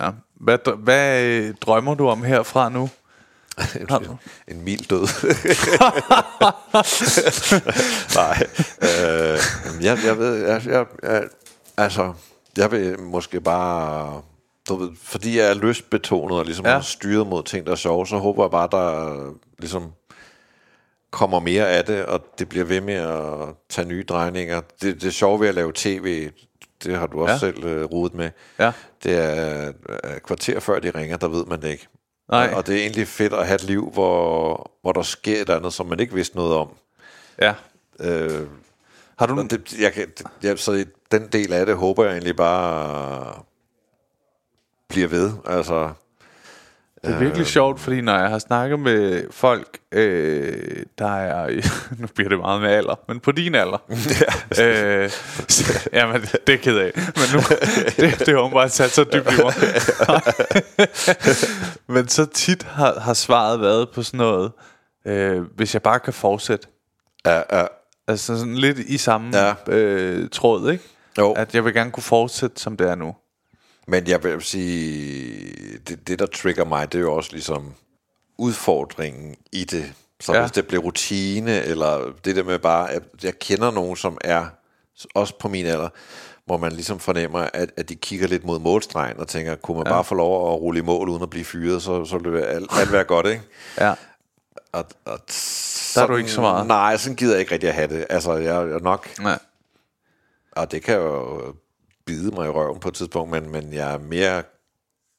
Ja. Hvad, hvad øh, drømmer du om herfra nu? Du? en mild død. Nej. Øh, jeg, jeg ved, jeg, jeg, jeg, altså, jeg vil måske bare, du ved, fordi jeg er lystbetonet og ligesom Ja. styret mod ting, der er sjove, så håber jeg bare, der ligesom kommer mere af det, og det bliver ved med at tage nye drejninger. Det, det sjove ved at lave tv, det har du også Ja. selv uh, rodet med, Ja. det er uh, kvarter før de ringer, der ved man det ikke. Nej. Og det er egentlig fedt at have et liv, hvor, hvor der sker et andet, som man ikke vidste noget om. Ja. Øh, Har du det, jeg kan, jeg, så den del af det håber jeg egentlig bare bliver ved. Altså, Det er virkelig sjovt, fordi når jeg har snakket med folk, øh, der er, nu bliver det meget med alder, men på din alder. øh, så- jamen, det, er ked af. Men nu, det, det har åbenbart sat så dybt i mig. men så tit har, har svaret været på sådan noget, øh, hvis jeg bare kan fortsætte. ja, ja, Altså sådan lidt i samme Ja. øh, tråd, ikke? jo. At jeg vil gerne kunne fortsætte, som det er nu. Men jeg vil sige, det, det der trigger mig, det er jo også ligesom udfordringen i det. Så Ja. hvis det bliver rutine, eller det der med bare, at jeg kender nogen, som er, også på min alder, hvor man ligesom fornemmer, at, at de kigger lidt mod målstregen og tænker, kunne man ja. bare få lov at rulle i mål uden at blive fyret, så, så ville alt, alt være godt, ikke? Ja. Og, og Der er du ikke så meget. Nej, sådan gider jeg ikke rigtig at have det. Altså, jeg er nok... Nej. Og det kan jo bide mig i røven på et tidspunkt, men, men jeg er mere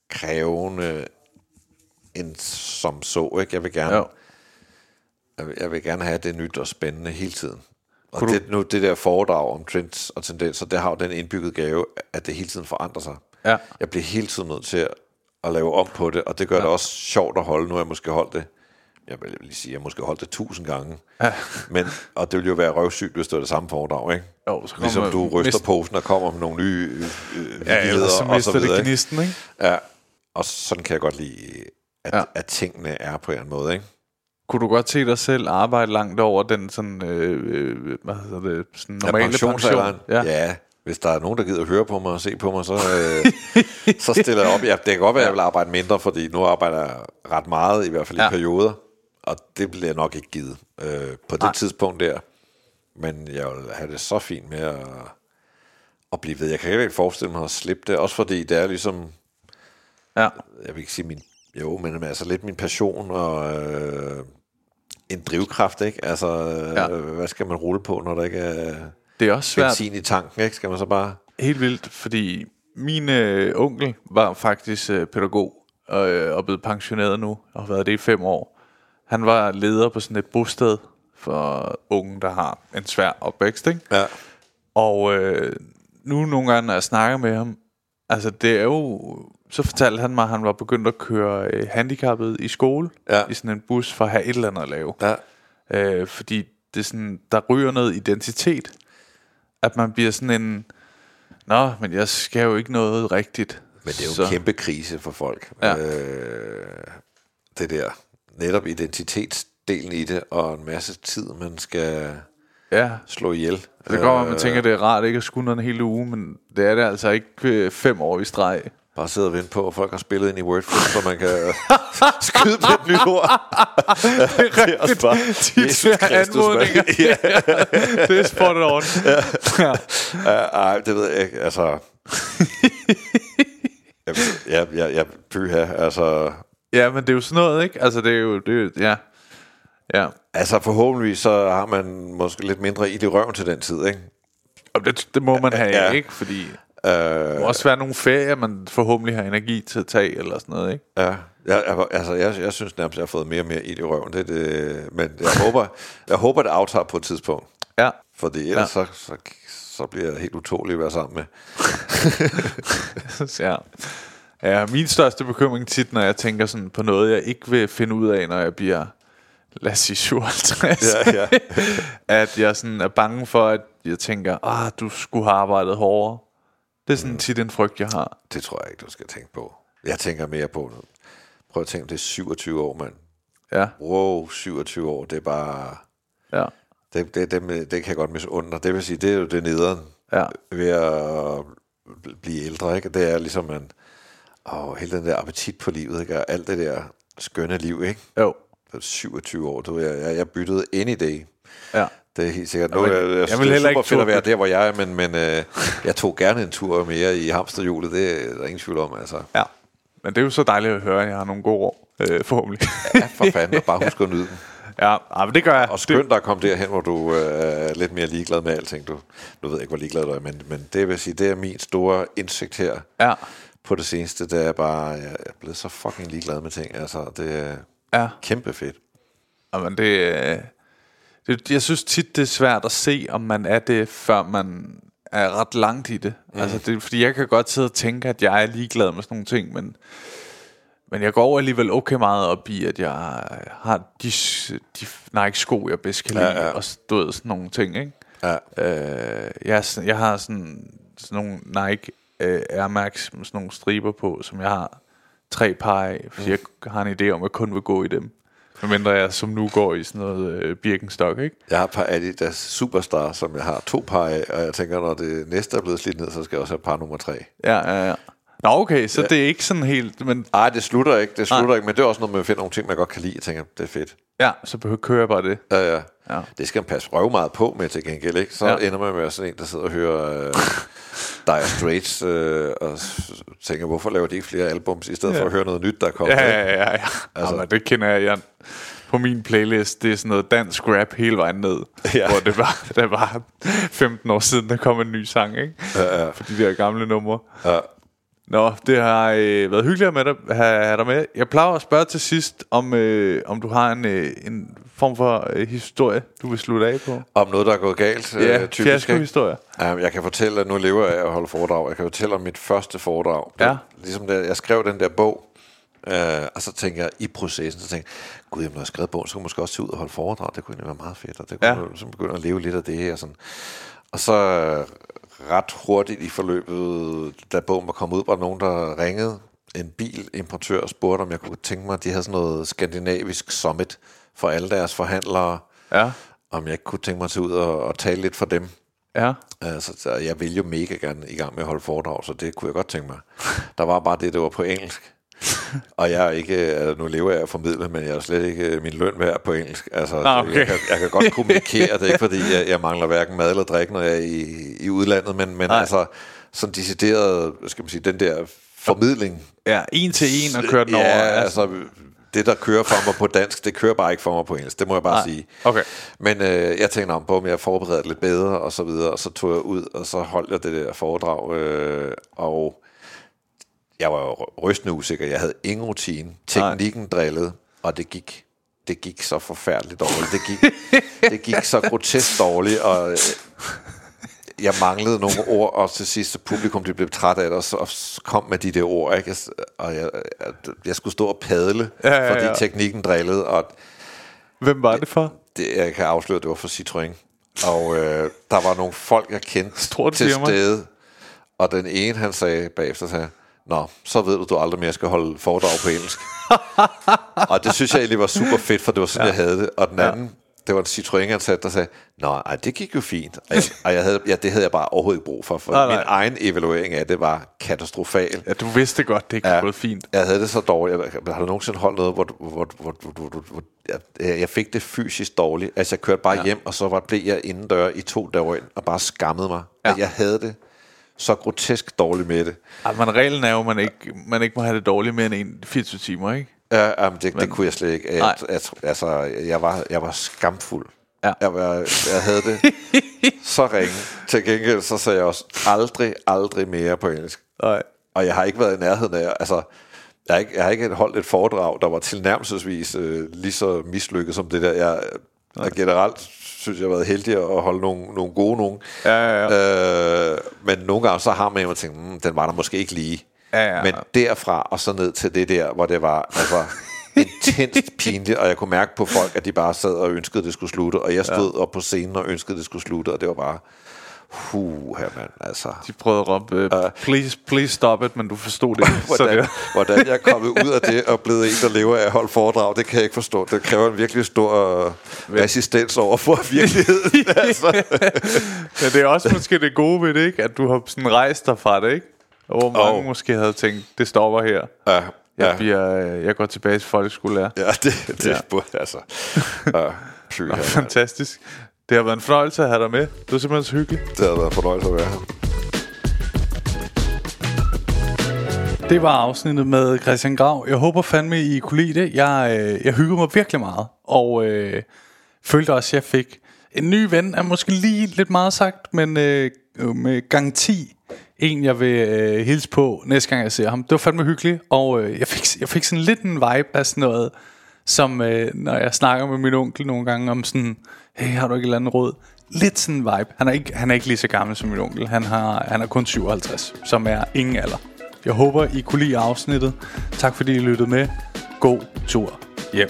krævende end som så, ikke? Jeg vil gerne, Jo. jeg vil, jeg vil gerne have det nyt og spændende hele tiden. Og Kunne det, nu, det der foredrag om trends og tendenser, det har jo den indbygget gave, at det hele tiden forandrer sig. Ja. Jeg bliver hele tiden nødt til at, at lave om på det, og det gør ja. det også sjovt at holde. Nu har jeg måske holdt det, jeg vil lige sige, jeg måske holdt det tusind gange. Ja. Men, og det ville jo være røvsygt, hvis det var det samme foredrag, ikke? Jo, så kommer Ligesom du ryster mist- posen og kommer med nogle nye øh, øh, Ja, ellers så vittigheder og så mister det videre. ikke? gnisten, ikke? Ja, og sådan kan jeg godt lide, at, Ja. ja. at tingene er på en anden måde, ikke? Kunne du godt se dig selv arbejde langt over den sådan, øh, øh, hvad hedder det, sådan normale ja, pension? Ja. ja. hvis der er nogen, der gider at høre på mig og se på mig, så, øh, så stiller jeg op. Ja, det kan godt være, at jeg vil arbejde mindre, fordi nu arbejder jeg ret meget, i hvert fald Ja. i perioder. Og det bliver jeg nok ikke givet øh, på det Nej. tidspunkt der. Men jeg vil have det så fint med at, at blive ved. Jeg kan ikke forestille mig at slippe det, også fordi det er ligesom, ja. jeg vil ikke sige min, jo, men altså lidt min passion og øh, en drivkraft, ikke? Altså, Ja. ja. hvad skal man rulle på, når der ikke er Det er også svært. benzin i tanken, ikke? Skal man så bare... Helt vildt, fordi min øh, onkel var faktisk øh, pædagog og, øh, og blevet pensioneret nu, og har været det i fem år. Han var leder på sådan et bosted for unge, der har en svær opvækst, ikke? Ja. Og øh, nu nogle gange, når jeg snakker med ham, altså det er jo... Så fortalte han mig, at han var begyndt at køre øh, handicappet i skole, Ja. i sådan en bus, for at have et eller andet at lave. Ja. Øh, fordi det er sådan, der ryger noget identitet. At man bliver sådan en... Nå, men jeg skal jo ikke noget rigtigt. Men det er jo en kæmpe krise for folk. Ja. Øh, det der. Netop identitetsdelen i det, og en masse tid, man skal Ja, slå ihjel. det være, at man Øh, tænker, det er rart ikke at skulle en hel uge, men det er det altså ikke øh, fem år i streg. Bare sidde og vente på, at folk har spillet ind i Wordfeud, så man kan øh, skyde på et nyt ord. det er også bare De Jesus Kristus, anmodninger. ja, det er spot on. ja. ja, ej, det ved jeg ikke. Altså... jeg, jeg, jeg, jeg pyha, altså... ja, men det er jo sådan noget, ikke? Altså, det er jo... Det er, jo- ja. Ja. Altså forhåbentlig så har man måske lidt mindre i røven til den tid, ikke? Og det, det må man have, Ja. ikke? Fordi Øh, der må også være nogle ferier, man forhåbentlig har energi til at tage, eller sådan noget, ikke? Ja, jeg, jeg, altså jeg, jeg synes nærmest, jeg har fået mere og mere i røven. Det, det, men jeg håber, jeg håber, det aftager på et tidspunkt. Ja. Fordi ellers ja. så, så, så bliver jeg helt utålig at være sammen med. ja. Ja, min største bekymring tit, når jeg tænker sådan på noget, jeg ikke vil finde ud af, når jeg bliver, lad os sige 57, Ja, ja. at jeg sådan er bange for, at jeg tænker, ah, du skulle have arbejdet hårdere. Det er sådan tit en frygt, jeg har. Det tror jeg ikke, du skal tænke på. Jeg tænker mere på, Prøv at tænke, det er 27 år, mand. Ja, Wow, 27 år, det er bare... ja, Det, det, det, det kan jeg godt misunde. Det vil sige, det er jo det nederen ja. ved at blive ældre, ikke? Det er ligesom, man... Åh, hele den der appetit på livet, ikke? Og alt det der skønne liv, ikke? Jo, For 27 år, du, jeg, jeg, jeg byttede any day. ja. Det er helt sikkert. Nu, jeg, jeg, jeg jeg vil vil heller super fedt at være der, hvor jeg er, men, men øh, jeg tog gerne en tur mere i hamsterhjulet. Det er der ingen tvivl om, altså. ja. Men det er jo så dejligt at høre, at jeg har nogle gode år, øh, forhåbentlig. Ja, for fanden, og bare husk at nyde den. ja, ja, men det gør jeg. Og skønt at komme derhen, hvor du øh, er lidt mere ligeglad med alting. Du, du ved ikke, hvor ligeglad du er, men, men det vil sige, det er min store indsigt her Ja, på det seneste. Det er bare, jeg er blevet så fucking ligeglad med ting. Altså, det er ja. kæmpe fedt. Jamen, det, øh, det, jeg synes tit, det er svært at se, om man er det, før man er ret langt i det. Mm. Altså, det fordi jeg kan godt sidde og tænke, at jeg er ligeglad med sådan nogle ting, men, men jeg går alligevel okay meget op i, at jeg har de, de Nike-sko, jeg bedst kan lide, Ja, ja. og du ved, sådan nogle ting, ikke? Ja. Øh, jeg, jeg har sådan, sådan nogle Nike øh, Air Max med sådan nogle striber på, som jeg har tre par af, fordi jeg har en idé om, at jeg kun vil gå i dem. Medmindre jeg som nu går i sådan noget øh, Birkenstock, ikke? Jeg har et par Adidas Superstar, som jeg har to par af, og jeg tænker, når det næste er blevet slidt ned, så skal jeg også have par nummer tre. Ja, ja, ja. Nå, okay, så ja. det er ikke sådan helt... Men Nej, det slutter ikke, det slutter Nej. ikke, men det er også noget, man finder nogle ting, man godt kan lide. Jeg tænker, det er fedt. ja, så behøver kører jeg bare det. Ja, ja. Ja. Det skal man passe røv meget på med til gengæld, ikke? Så Ja. ender man med sådan en, der sidder og hører øh, Dire Straits, øh, og tænker, hvorfor laver de ikke flere albums, i stedet ja. for at høre noget nyt, der er kommet? Ja, ja, ja. ja. Altså. Jamen, det kender jeg, Jan. På min playlist, det er sådan noget dansk rap hele vejen ned. Ja. Hvor det var, det var 15 år siden, der kom en ny sang, ikke? Ja, ja. For de der gamle numre. Ja. Nå, det har øh, været hyggeligt med dig, have, have dig med. Jeg plejer at spørge til sidst, om, øh, om du har en, øh, en form for øh, historie, du vil slutte af på. Om noget, der er gået galt, Ja, øh, typisk. ikke? fiasko-historie. Ja, jeg kan fortælle, at nu lever jeg af at holde foredrag. Jeg kan fortælle om mit første foredrag. Det- Ja. Ligesom da jeg skrev den der bog, øh, og så tænker jeg i processen, så tænker jeg, gud, når jeg har skrevet bogen, så kunne jeg måske også tage ud og holde foredrag. Det kunne egentlig være meget fedt, og det kunne Ja. ja. så begynde at leve lidt af det her. Sådan. Og så ret hurtigt i forløbet, da bogen var kommet ud, var der nogen, der ringede en bilimportør og spurgte, om jeg kunne tænke mig, at de havde sådan noget skandinavisk summit for alle deres forhandlere. Ja, Om jeg ikke kunne tænke mig at tage ud og, og tale lidt for dem. ja. Altså, så jeg vil jo mega gerne i gang med at holde foredrag, så det kunne jeg godt tænke mig. Der var bare det, der var på engelsk. Og jeg er ikke, altså, nu lever jeg af at formidle, men jeg er slet ikke øh, min løn værd på engelsk. Altså, Nå, okay. jeg, kan, jeg kan godt kommunikere, det er ikke fordi, jeg, jeg mangler hverken mad eller drik, når jeg er i, i udlandet, men, men Nej. altså, sådan decideret, skal man sige, den der formidling. Ja, en til en og køre den over. Ja, altså, det der kører for mig på dansk, det kører bare ikke for mig på engelsk, det må jeg bare Nej. sige. Okay. Men øh, jeg tænkte om på, om jeg forberedte det lidt bedre, og så videre, og så tog jeg ud, og så holdt jeg det der foredrag, øh, og jeg var jo rystende usikker. Jeg havde ingen rutine. Teknikken drillede, og det gik, det gik så forfærdeligt dårligt. Det gik, det gik så grotesk dårligt, og øh, jeg manglede nogle ord, og til sidst så publikum de blev træt af det, og så kom med de der ord, ikke? og jeg, jeg, jeg skulle stå og padle, Ja, ja, ja. fordi teknikken drillede, og Hvem var det for? det, jeg kan afsløre, det var for Citroën. Og øh, der var nogle folk, jeg kendte Stort til firma. stede. Og den ene, han sagde bagefter, sagde, Nå, så ved du, du aldrig mere skal holde foredrag på engelsk. og det synes jeg egentlig var super fedt, for det var sådan, ja. jeg havde det. Og den anden, det var en Citroën-ansat, der sagde, Nå, ej, det gik jo fint. Og, jeg, og jeg havde, ja, det havde jeg bare overhovedet ikke brug for, for Nej, nej, nej. min egen evaluering af det var katastrofal. Ja, du vidste godt, det ikke ja. gået fint. Jeg havde det så dårligt. Jeg, har du nogensinde holdt noget, hvor, hvor, hvor, hvor, hvor, hvor, jeg, jeg fik det fysisk dårligt. Altså, jeg kørte bare ja. hjem, og så var, blev jeg indendør i to døgn og bare skammede mig. Ja. Ja. At jeg havde det så grotesk dårligt med det. Ja, men reglen er jo, at man ikke, man ikke må have det dårligt mere end en 24 timer, ikke? Ja, jamen, det, det kunne jeg slet ikke. Jeg, jeg, altså, jeg var, jeg var skamfuld. Ja. Jeg, var, jeg havde det så ringe. Til gengæld så sagde jeg også aldrig, aldrig mere på engelsk. Nej. Og jeg har ikke været i nærheden af, altså, jeg har ikke, jeg har ikke holdt et foredrag, der var tilnærmelsesvis øh, lige så mislykket som det der. Jeg, jeg generelt synes, jeg har været heldig at holde nogle, nogle gode nogen. Ja, ja, ja. Øh, men nogle gange så har man jo tænkt, mm, den var der måske ikke lige. Ja, ja. Men derfra og så ned til det der, hvor det var altså, intenst pinligt, og jeg kunne mærke på folk, at de bare sad og ønskede, at det skulle slutte, og jeg stod ja. op på scenen og ønskede, at det skulle slutte, og det var bare, Huh, her mand, altså. De prøvede at råbe, uh, please, please stop it, men du forstod det ikke. så Hvordan, det, hvordan jeg er kommet ud af det og blevet en, der lever af at holde foredrag, det kan jeg ikke forstå. Det kræver en virkelig stor uh, resistens over for virkeligheden. altså. men det er også måske det gode ved det, ikke? At du har sådan rejst dig fra det, ikke? Og hvor mange Jo. måske havde tænkt, det stopper her. Ja, Jeg, ja, bliver, øh, jeg går tilbage til folkeskolelærer. ja, det, det Ja. burde altså. Fy, her, mand. Fantastisk. Det har været en fornøjelse at have dig med. Du er simpelthen så hyggelig. det har været fornøjelse at være her. Det var afsnittet med Christian Grav. Jeg håber fandme, I kunne lide det. Jeg, øh, jeg hygger mig virkelig meget. Og øh, følte også, at jeg fik en ny ven. Er måske lige lidt meget sagt, men øh, med garanti en, jeg vil øh, hilse på næste gang, jeg ser ham. Det var fandme hyggeligt. Og øh, jeg, fik, jeg fik sådan lidt en vibe af sådan noget, som øh, når jeg snakker med min onkel nogle gange om sådan, hey, har du ikke et eller andet råd? Lidt sådan en vibe. Han er ikke, han er ikke lige så gammel som min onkel. Han, har, han er kun 57, som er ingen alder. Jeg håber, I kunne lide afsnittet. Tak fordi I lyttede med. God tur hjem.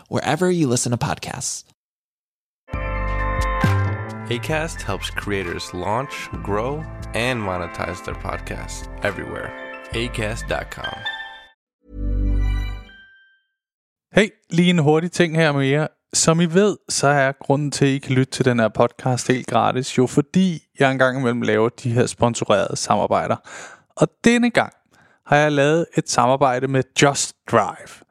wherever you listen to podcasts. ACAST helps creators launch, grow, and monetize their podcasts everywhere. ACAST.com. Hey, lige en hurtig ting her med jer. Som I ved, så er grunden til, at I kan lytte til den her podcast helt gratis, jo fordi jeg engang imellem laver de her sponsorerede samarbejder. Og denne gang har jeg lavet et samarbejde med Just Drive.